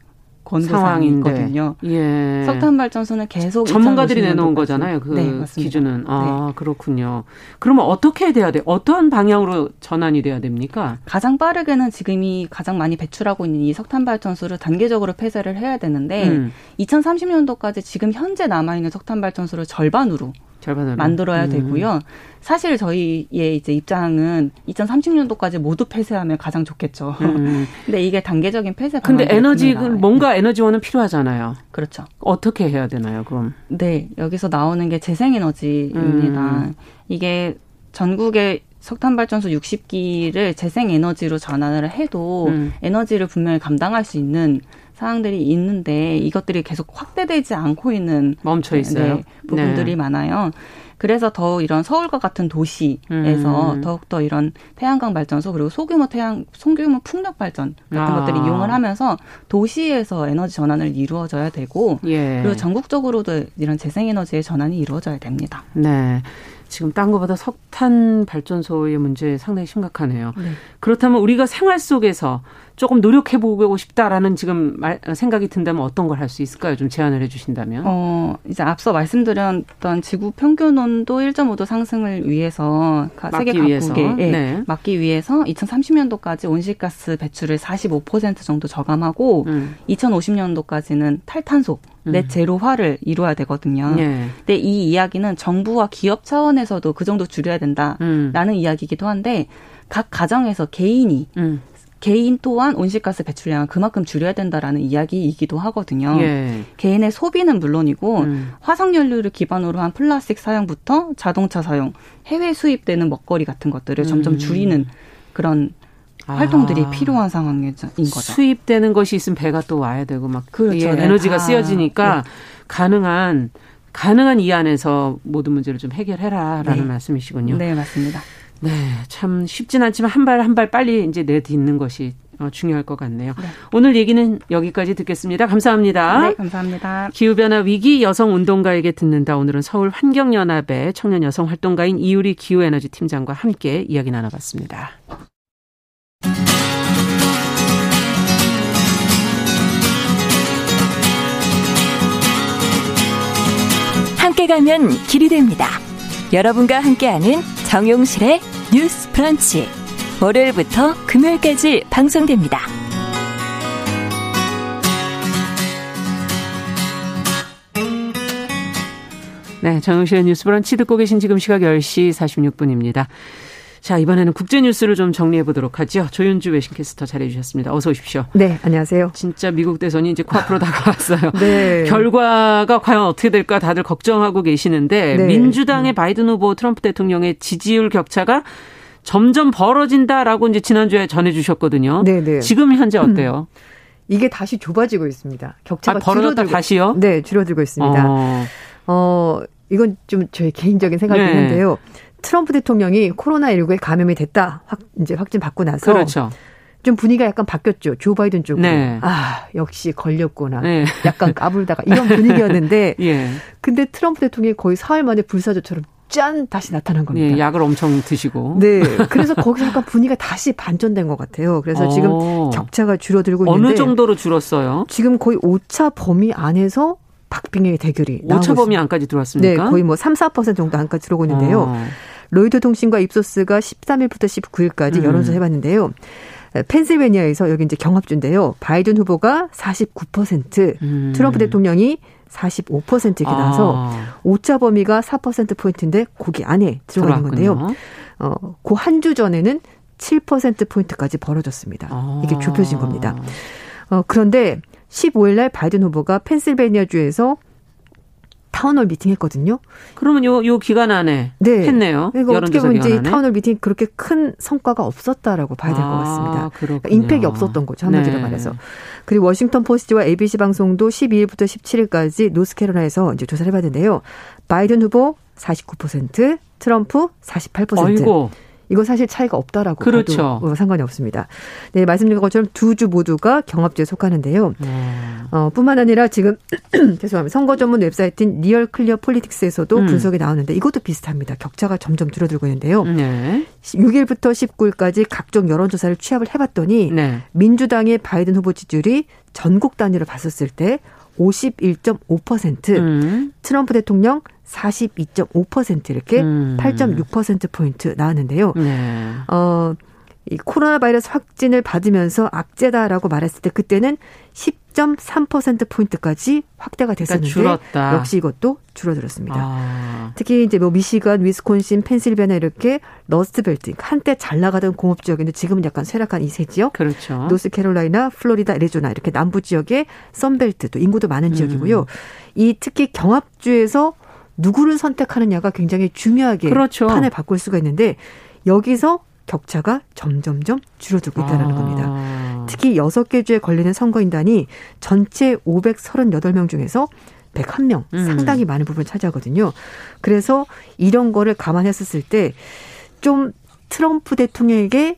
F: 건조상황이거든요. 예. 석탄 발전소는 계속
B: 전문가들이 내놓은 거잖아요. 그 네, 기준은 아 네. 그렇군요. 그러면 어떻게 돼야 돼? 어떤 방향으로 전환이 돼야 됩니까?
F: 가장 빠르게는 지금이 가장 많이 배출하고 있는 이 석탄 발전소를 단계적으로 폐쇄를 해야 되는데 음. 2030년도까지 지금 현재 남아 있는 석탄 발전소를 절반으로 절반으로. 만들어야 음. 되고요. 사실 저희의 이제 입장은 2030년도까지 모두 폐쇄하면 가장 좋겠죠. 음. 근데 이게 단계적인 폐쇄.
B: 근데 에너지 뭔가 에너지원은 필요하잖아요.
F: 그렇죠.
B: 어떻게 해야 되나요, 그럼?
F: 네, 여기서 나오는 게 재생에너지입니다. 음. 이게 전국의 석탄 발전소 60기를 재생 에너지로 전환을 해도 음. 에너지를 분명히 감당할 수 있는 사항들이 있는데 이것들이 계속 확대되지 않고 있는
B: 멈춰 있어요. 네,
F: 부분들이 네. 많아요. 그래서 더 이런 서울과 같은 도시에서 음. 더욱더 이런 태양광 발전소 그리고 소규모 태양 소규모 풍력 발전 같은 아. 것들을 이용을 하면서 도시에서 에너지 전환을 이루어져야 되고 예. 그리고 전국적으로도 이런 재생에너지의 전환이 이루어져야 됩니다.
B: 네. 지금 딴 것보다 석탄 발전소의 문제 상당히 심각하네요. 네. 그렇다면 우리가 생활 속에서 조금 노력해 보고 싶다라는 지금 말, 생각이 든다면 어떤 걸 할 수 있을까요? 좀 제안을 해 주신다면.
F: 어, 이제 앞서 말씀드렸던 지구 평균 온도 1.5도 상승을 위해서 세계 각국에 예, 네. 막기 위해서 2030년도까지 온실가스 배출을 45% 정도 저감하고 음. 2050년도까지는 탈탄소 음. 넷 제로화를 이루어야 되거든요. 네. 근데 이 이야기는 정부와 기업 차원에서도 그 정도 줄여야 된다라는 음. 이야기이기도 한데 각 가정에서 개인이 음. 개인 또한 온실가스 배출량을 그만큼 줄여야 된다라는 이야기이기도 하거든요. 예. 개인의 소비는 물론이고 음. 화석연료를 기반으로 한 플라스틱 사용부터 자동차 사용, 해외 수입되는 먹거리 같은 것들을 음. 점점 줄이는 그런 활동들이 아. 필요한 상황인 거죠.
B: 수입되는 것이 있으면 배가 또 와야 되고 막 그렇죠. 네. 에너지가 쓰여지니까 네. 가능한 가능한 이 안에서 모든 문제를 좀 해결해라라는 네. 말씀이시군요.
F: 네, 맞습니다.
B: 네, 참 쉽진 않지만 한 발 한 발 빨리 이제 내딛는 것이 어, 중요할 것 같네요. 네. 오늘 얘기는 여기까지 듣겠습니다. 감사합니다.
F: 네, 감사합니다.
B: 기후변화 위기 여성 운동가에게 듣는다. 오늘은 서울 환경연합의 청년 여성 활동가인 이유리 기후에너지 팀장과 함께 이야기 나눠봤습니다.
E: 함께 가면 길이 됩니다. 여러분과 함께하는 정용실의 뉴스 프런치. 월요일부터 금요일까지 방송됩니다.
B: 네, 정용실의 뉴스 브런치 듣고 계신 지금 시각 10시 46분입니다. 자, 이번에는 국제 뉴스를 좀 정리해 보도록 하죠. 조윤주 외신캐스터 잘해 주셨습니다. 어서 오십시오.
G: 네, 안녕하세요.
B: 진짜 미국 대선이 이제 코앞으로 다가왔어요. 네. 결과가 과연 어떻게 될까 다들 걱정하고 계시는데 네. 민주당의 바이든 후보 트럼프 대통령의 지지율 격차가 점점 벌어진다라고 이제 지난주에 전해 주셨거든요. 네, 네. 지금 현재 어때요? 음.
G: 이게 다시 좁아지고 있습니다. 격차가
B: 아, 줄어들고
G: 다시요? 네, 줄어들고 있습니다. 어, 어 이건 좀 저의 개인적인 생각인데요. 네. 트럼프 대통령이 코로나19에 감염이 됐다. 확, 이제 확진 받고 나서.
B: 그렇죠.
G: 좀 분위기가 약간 바뀌었죠. 조 바이든 쪽으로. 네. 아, 역시 걸렸구나. 네. 약간 까불다가 이런 분위기였는데. 예. 근데 트럼프 대통령이 거의 사흘 만에 불사조처럼 짠 다시 나타난 겁니다.
B: 예, 약을 엄청 드시고.
G: 네. 그래서 거기서 약간 분위기가 다시 반전된 것 같아요. 그래서 어. 지금 격차가 줄어들고 있는데
B: 어느 정도로 줄었어요?
G: 지금 거의 5차 범위 안에서 박빙의 대결이
B: 오차 범위 안까지 들어왔습니까?
G: 네, 거의 뭐 3, 4% 정도 안까지 들어오고 있는데요. 어. 로이드 통신과 입소스가 13일부터 19일까지 음. 여론조사 해봤는데요. 펜실베니아에서 여기 이제 경합주인데요. 바이든 후보가 49%, 음. 트럼프 대통령이 45% 이렇게 나와서 아. 오차 범위가 4%포인트인데 거기 안에 들어가 있는 건데요. 어, 그 한 주 전에는 7%포인트까지 벌어졌습니다. 아. 이게 좁혀진 겁니다. 어, 그런데 15일 날 바이든 후보가 펜실베니아주에서 town hall 미팅 했거든요.
B: 그러면 요, 요 기간 안에 네. 했네요.
G: 그러니까 어떻게 보면 이제 town hall 미팅 그렇게 큰 성과가 없었다라고 봐야 될것 아, 같습니다. 그러니까 임팩이 없었던 거죠. 한마디로 네. 말해서. 그리고 워싱턴 포스트와 ABC 방송도 12일부터 17일까지 노스캐롤라이나에서 이제 조사를 해봤는데요. 바이든 후보 49%, 트럼프 48%. 아이고. 이거 사실 차이가 없다라고 그렇죠. 봐도 상관이 없습니다. 네, 말씀드린 것처럼 두 주 모두가 경합주에 속하는데요. 음. 어, 뿐만 아니라 지금 죄송합니다. 선거 전문 웹사이트인 RealClearPolitics에서도 음. 분석이 나오는데 이것도 비슷합니다. 격차가 점점 줄어들고 있는데요. 네. 6일부터 19일까지 각종 여론조사를 취합을 해봤더니 네. 민주당의 바이든 후보 지지율이 전국 단위로 봤었을 때 51.5%, 음. 트럼프 대통령 42.5% 이렇게 음. 8.6% 포인트 나왔는데요. 네. 어, 이 코로나 바이러스 확진을 받으면서 악재다라고 말했을 때 그때는 10.3% 포인트까지 확대가 됐었는데 그러니까 역시 이것도 줄어들었습니다. 아. 특히 이제 뭐 미시간, 위스콘신, 펜실베니아 이렇게 러스트벨트 한때 잘 나가던 공업 지역인데 지금은 약간 쇠락한 이 세 지역. 그렇죠. 노스캐롤라이나, 플로리다, 애리조나 이렇게 남부 지역의 썬벨트 또 인구도 많은 음. 지역이고요. 이 특히 경합주에서 누구를 선택하느냐가 굉장히 중요하게 그렇죠. 판을 바꿀 수가 있는데 여기서 격차가 점점점 줄어들고 있다는 아. 겁니다. 특히 여섯 개 주에 걸리는 선거인단이 전체 538명 중에서 101명 음. 상당히 많은 부분을 차지하거든요. 그래서 이런 거를 감안했었을 때 좀 트럼프 대통령에게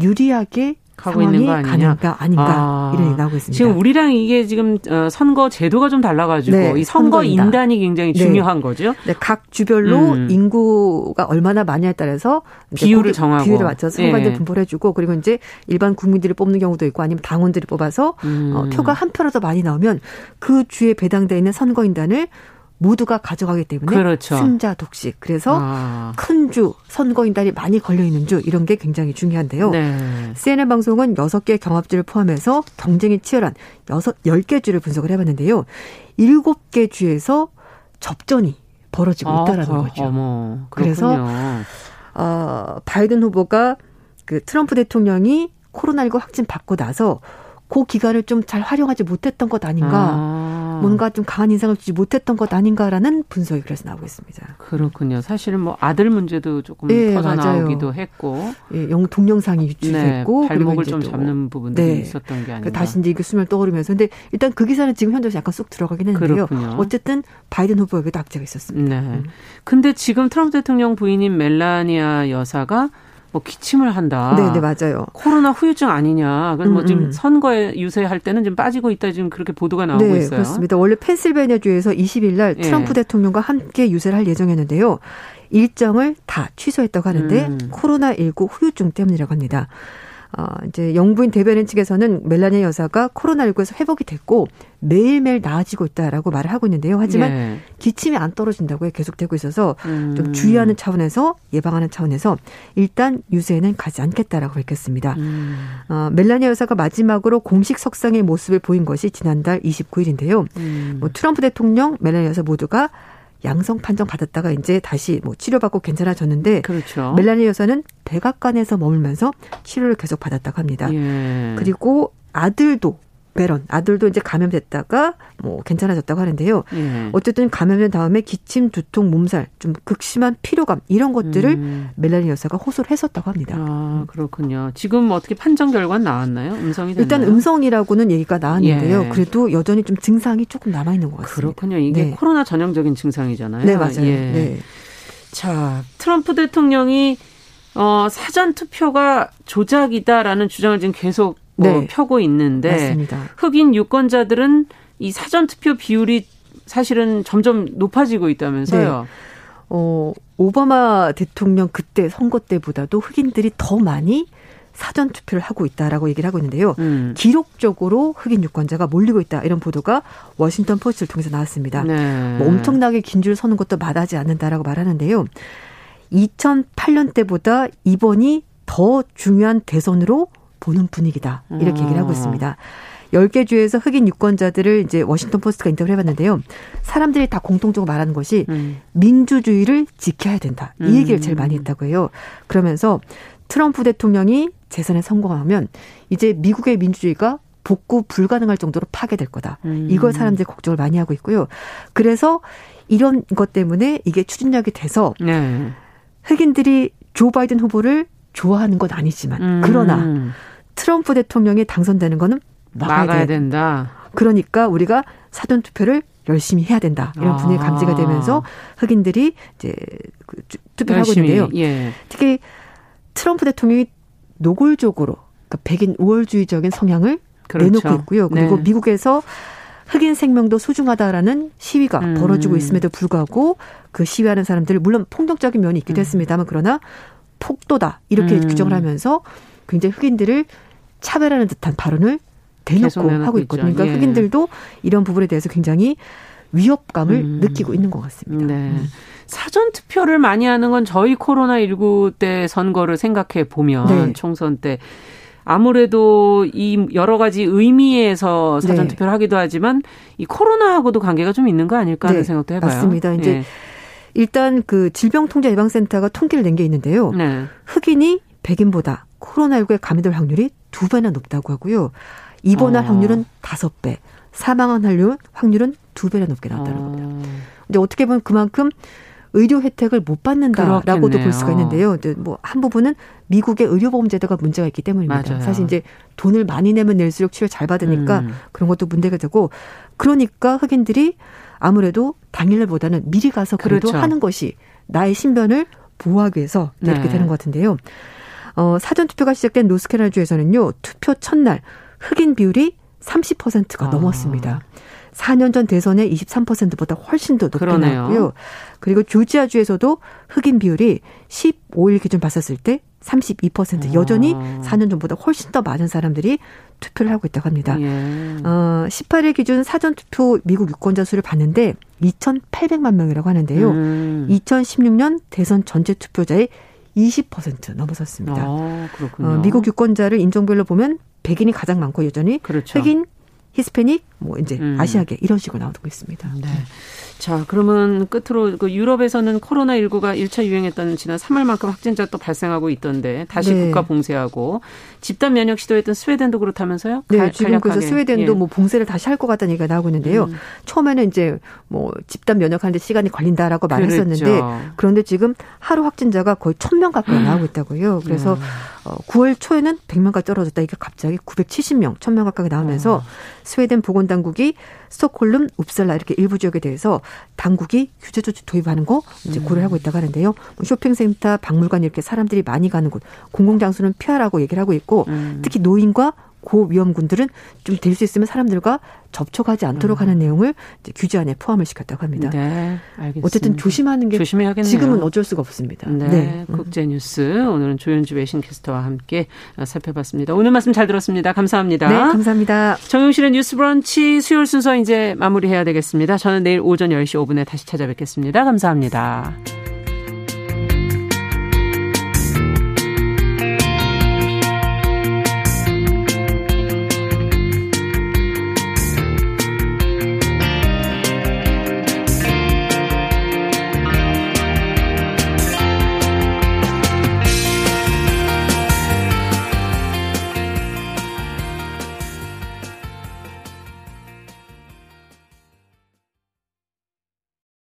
G: 유리하게 하고 있는 거 아니냐? 가능가 아닌가 아. 이런 얘기 나오고 있습니다.
B: 지금 우리랑 이게 지금 어, 선거 제도가 좀 달라가지고 네, 이 선거 선거입니다. 인단이 굉장히 네. 중요한 거죠.
G: 네, 각 주별로 음. 인구가 얼마나 많냐에 따라서
B: 비율을 정하고
G: 비율을 맞춰서 선관들 네. 분포를 해주고 그리고 이제 일반 국민들이 뽑는 경우도 있고 아니면 당원들이 뽑아서 음. 어, 표가 한 표라도 많이 나오면 그 주에 배당돼 있는 선거인단을 모두가 가져가기 때문에 그렇죠. 승자 독식. 그래서 아. 큰주 선거인단이 많이 걸려 있는 주 이런 게 굉장히 중요한데요. 네. CNN 방송은 6개 경합주를 포함해서 경쟁이 치열한 6 10개 주를 분석을 해 봤는데요. 7개 주에서 접전이 벌어지고 아, 있다라는 아, 거죠. 어머, 그래서 어, 바이든 후보가 그 트럼프 대통령이 코로나19 확진 받고 나서 그 기간을 좀 잘 활용하지 못했던 것 아닌가. 아. 뭔가 좀 강한 인상을 주지 못했던 것 아닌가라는 분석이 그래서 나오고 있습니다.
B: 그렇군요. 사실은 뭐 아들 문제도 조금 네, 터져 나오기도 했고,
G: 예, 영 동영상이 유출됐고,
B: 네, 발목을 좀 잡는 부분들이 네. 있었던 게 아닌가.
G: 다시 이제 그 수면 떠오르면서, 근데 일단 그 기사는 지금 현재 약간 쑥 들어가긴 했는데요. 그렇군요. 어쨌든 바이든 후보에게도 악재가 있었습니다. 네.
B: 음. 근데 지금 트럼프 대통령 부인인 멜라니아 여사가 뭐 기침을 한다.
G: 네, 네, 맞아요.
B: 코로나 후유증 아니냐. 그래서 뭐 음, 지금 음. 선거에 유세할 때는 좀 빠지고 있다 지금 그렇게 보도가 나오고 네, 있어요.
G: 그렇습니다. 원래 펜실베니아 주에서 20일 날 예. 트럼프 예. 대통령과 함께 유세를 할 예정이었는데요. 일정을 다 취소했다고 하는데 음. 코로나 19 후유증 때문이라고 합니다. 어, 이제 영부인 대변인 측에서는 멜라니아 여사가 코로나19에서 회복이 됐고 매일매일 나아지고 있다라고 말을 하고 있는데요. 하지만 예. 기침이 안 떨어진다고 계속되고 있어서 음. 좀 주의하는 차원에서 예방하는 차원에서 일단 유세에는 가지 않겠다라고 밝혔습니다. 음. 어, 멜라니아 여사가 마지막으로 공식 석상의 모습을 보인 것이 지난달 29일인데요. 음. 뭐 트럼프 대통령, 멜라니아 여사 모두가 양성 판정 받았다가 이제 다시 뭐 치료받고 괜찮아졌는데 그렇죠. 멜라니 여사는 백악관에서 머물면서 치료를 계속 받았다고 합니다. 예. 그리고 아들도 베런 아들도 이제 감염됐다가 뭐 괜찮아졌다고 하는데요. 예. 어쨌든 감염된 다음에 기침, 두통, 몸살, 좀 극심한 피로감 이런 것들을 음. 멜라니 여사가 호소를 했었다고 합니다.
B: 아 그렇군요. 지금 어떻게 판정 결과 나왔나요? 음성이 됐나요?
G: 일단 음성이라고는 얘기가 나왔는데요. 예. 그래도 여전히 좀 증상이 조금 남아 있는 것 같습니다.
B: 그렇군요. 이게 네. 코로나 전형적인 증상이잖아요.
G: 네 맞아요. 예. 네.
B: 자 트럼프 대통령이 어, 사전 투표가 조작이다라는 주장을 지금 계속 뭐 네. 펴고 있는데 맞습니다. 흑인 유권자들은 이 사전 투표 비율이 사실은 점점 높아지고 있다면서요. 네.
G: 어, 오바마 대통령 그때 선거 때보다도 흑인들이 더 많이 사전 투표를 하고 있다라고 얘기를 하고 있는데요. 음. 기록적으로 흑인 유권자가 몰리고 있다 이런 보도가 워싱턴 포스트를 통해서 나왔습니다. 네. 뭐 엄청나게 긴 줄 서는 것도 마다하지 않는다라고 말하는데요. 2008년 때보다 이번이 더 중요한 대선으로 보는 분위기다. 이렇게 얘기를 하고 아. 있습니다. 10개 주에서 흑인 유권자들을 이제 워싱턴 포스트가 인터뷰를 해봤는데요. 사람들이 다 공통적으로 말하는 것이 음. 민주주의를 지켜야 된다. 이 음. 얘기를 제일 많이 했다고 해요. 그러면서 트럼프 대통령이 재선에 성공하면 이제 미국의 민주주의가 복구 불가능할 정도로 파괴될 거다. 음. 이걸 사람들이 걱정을 많이 하고 있고요. 그래서 이런 것 때문에 이게 추진력이 돼서 네. 흑인들이 조 바이든 후보를 좋아하는 건 아니지만 음. 그러나 트럼프 대통령이 당선되는 거는 막아야,
B: 막아야 된다.
G: 그러니까 우리가 사전 투표를 열심히 해야 된다. 이런 분위기 아. 감지가 되면서 흑인들이 이제 그 투표를 하고 있는데요. 예. 특히 트럼프 대통령이 노골적으로 그러니까 백인 우월주의적인 성향을 그렇죠. 내놓고 있고요. 그리고 네. 미국에서 흑인 생명도 소중하다라는 시위가 음. 벌어지고 있음에도 불구하고 그 시위하는 사람들 물론 폭력적인 면이 있기도 음. 했습니다만 그러나 폭도다 이렇게 음. 규정을 하면서 굉장히 흑인들을 차별하는 듯한 발언을 대놓고 하고 있거든요. 그러니까 예. 흑인들도 이런 부분에 대해서 굉장히 위협감을 음. 느끼고 있는 것 같습니다. 네. 음.
B: 사전 투표를 많이 하는 건 저희 코로나 19때 선거를 생각해 보면 네. 총선 때 아무래도 이 여러 가지 의미에서 사전 투표를 네. 하기도 하지만 이 코로나하고도 관계가 좀 있는 거 아닐까 하는 네. 생각도 해봐요.
G: 맞습니다. 이제 예. 일단 그 질병통제예방센터가 통계를 낸 게 있는데요. 네. 흑인이 백인보다 코로나19에 감염될 확률이 두 배나 높다고 하고요. 입원할 어. 확률은 다섯 배, 사망한 확률은 두 배나 높게 나왔다는 어. 겁니다. 근데 어떻게 보면 그만큼 의료 혜택을 못 받는다라고도 볼 수가 있는데요. 뭐 한 부분은 미국의 의료보험 제도가 문제가 있기 때문입니다. 맞아요. 사실 이제 돈을 많이 내면 낼수록 치료 잘 받으니까 음. 그런 것도 문제가 되고 그러니까 흑인들이 아무래도 당일날보다는 미리 가서 그래도 그렇죠. 하는 것이 나의 신변을 보호하기 위해서 이렇게 네. 되는 것 같은데요. 어, 사전 투표가 시작된 노스캐롤라주에서는요. 투표 첫날 흑인 비율이 30%가 아. 넘었습니다. 4년 전 대선의 23%보다 훨씬 더 높게. 나왔고요. 그리고 조지아주에서도 흑인 비율이 15일 기준 봤었을 때 32% 여전히 4년 아. 전보다 훨씬 더 많은 사람들이 투표를 하고 있다고 합니다. 예. 어, 18일 기준 사전 투표 미국 유권자 수를 봤는데 2,800만 명이라고 하는데요. 음. 2016년 대선 전체 투표자의 20% 넘어섰습니다. 아, 어, 미국 유권자를 인종별로 보면 백인이 가장 많고 여전히 그렇죠. 흑인, 히스패닉, 뭐 이제 음. 아시아계 이런 식으로 나오고 있습니다. 네.
B: 자, 그러면 끝으로 그 유럽에서는 코로나19가 1차 유행했던 지난 3월만큼 확진자 또 발생하고 있던데 다시 네. 국가 봉쇄하고 집단 면역 시도했던 스웨덴도 그렇다면서요?
G: 네, 갈, 지금 그래서 스웨덴도 예. 뭐 봉쇄를 다시 할 것 같다는 얘기가 나오고 있는데요. 음. 처음에는 이제 뭐 집단 면역하는데 시간이 걸린다라고 말했었는데 그렇죠. 그런데 지금 하루 확진자가 거의 1000명 가까이 나오고 있다고요. 그래서 음. 어, 9월 초에는 100명까지 떨어졌다. 이게 갑자기 970명, 1000명 가까이 나오면서 어. 스웨덴 보건당국이 스톡홀름, 웁살라 이렇게 일부 지역에 대해서 당국이 규제 조치 도입하는 거 이제 음. 고려하고 있다고 하는데요. 뭐 쇼핑센터, 박물관 이렇게 사람들이 많이 가는 곳, 공공장소는 피하라고 얘기를 하고 있고 음. 특히 노인과 고위험군들은 좀 될 수 있으면 사람들과 접촉하지 않도록 음. 하는 내용을 이제 규제 안에 포함을 시켰다고 합니다. 네, 알겠습니다. 어쨌든 조심하는 게 조심해야겠네요. 지금은 어쩔 수 없습니다.
B: 네, 네. 국제뉴스 오늘은 조현주 외신캐스터와 함께 살펴봤습니다. 오늘 말씀 잘 들었습니다. 감사합니다.
G: 네, 감사합니다.
B: 정용실의 뉴스브런치 수요일 순서 이제 마무리해야 되겠습니다. 저는 내일 오전 10시 5분에 다시 찾아뵙겠습니다. 감사합니다.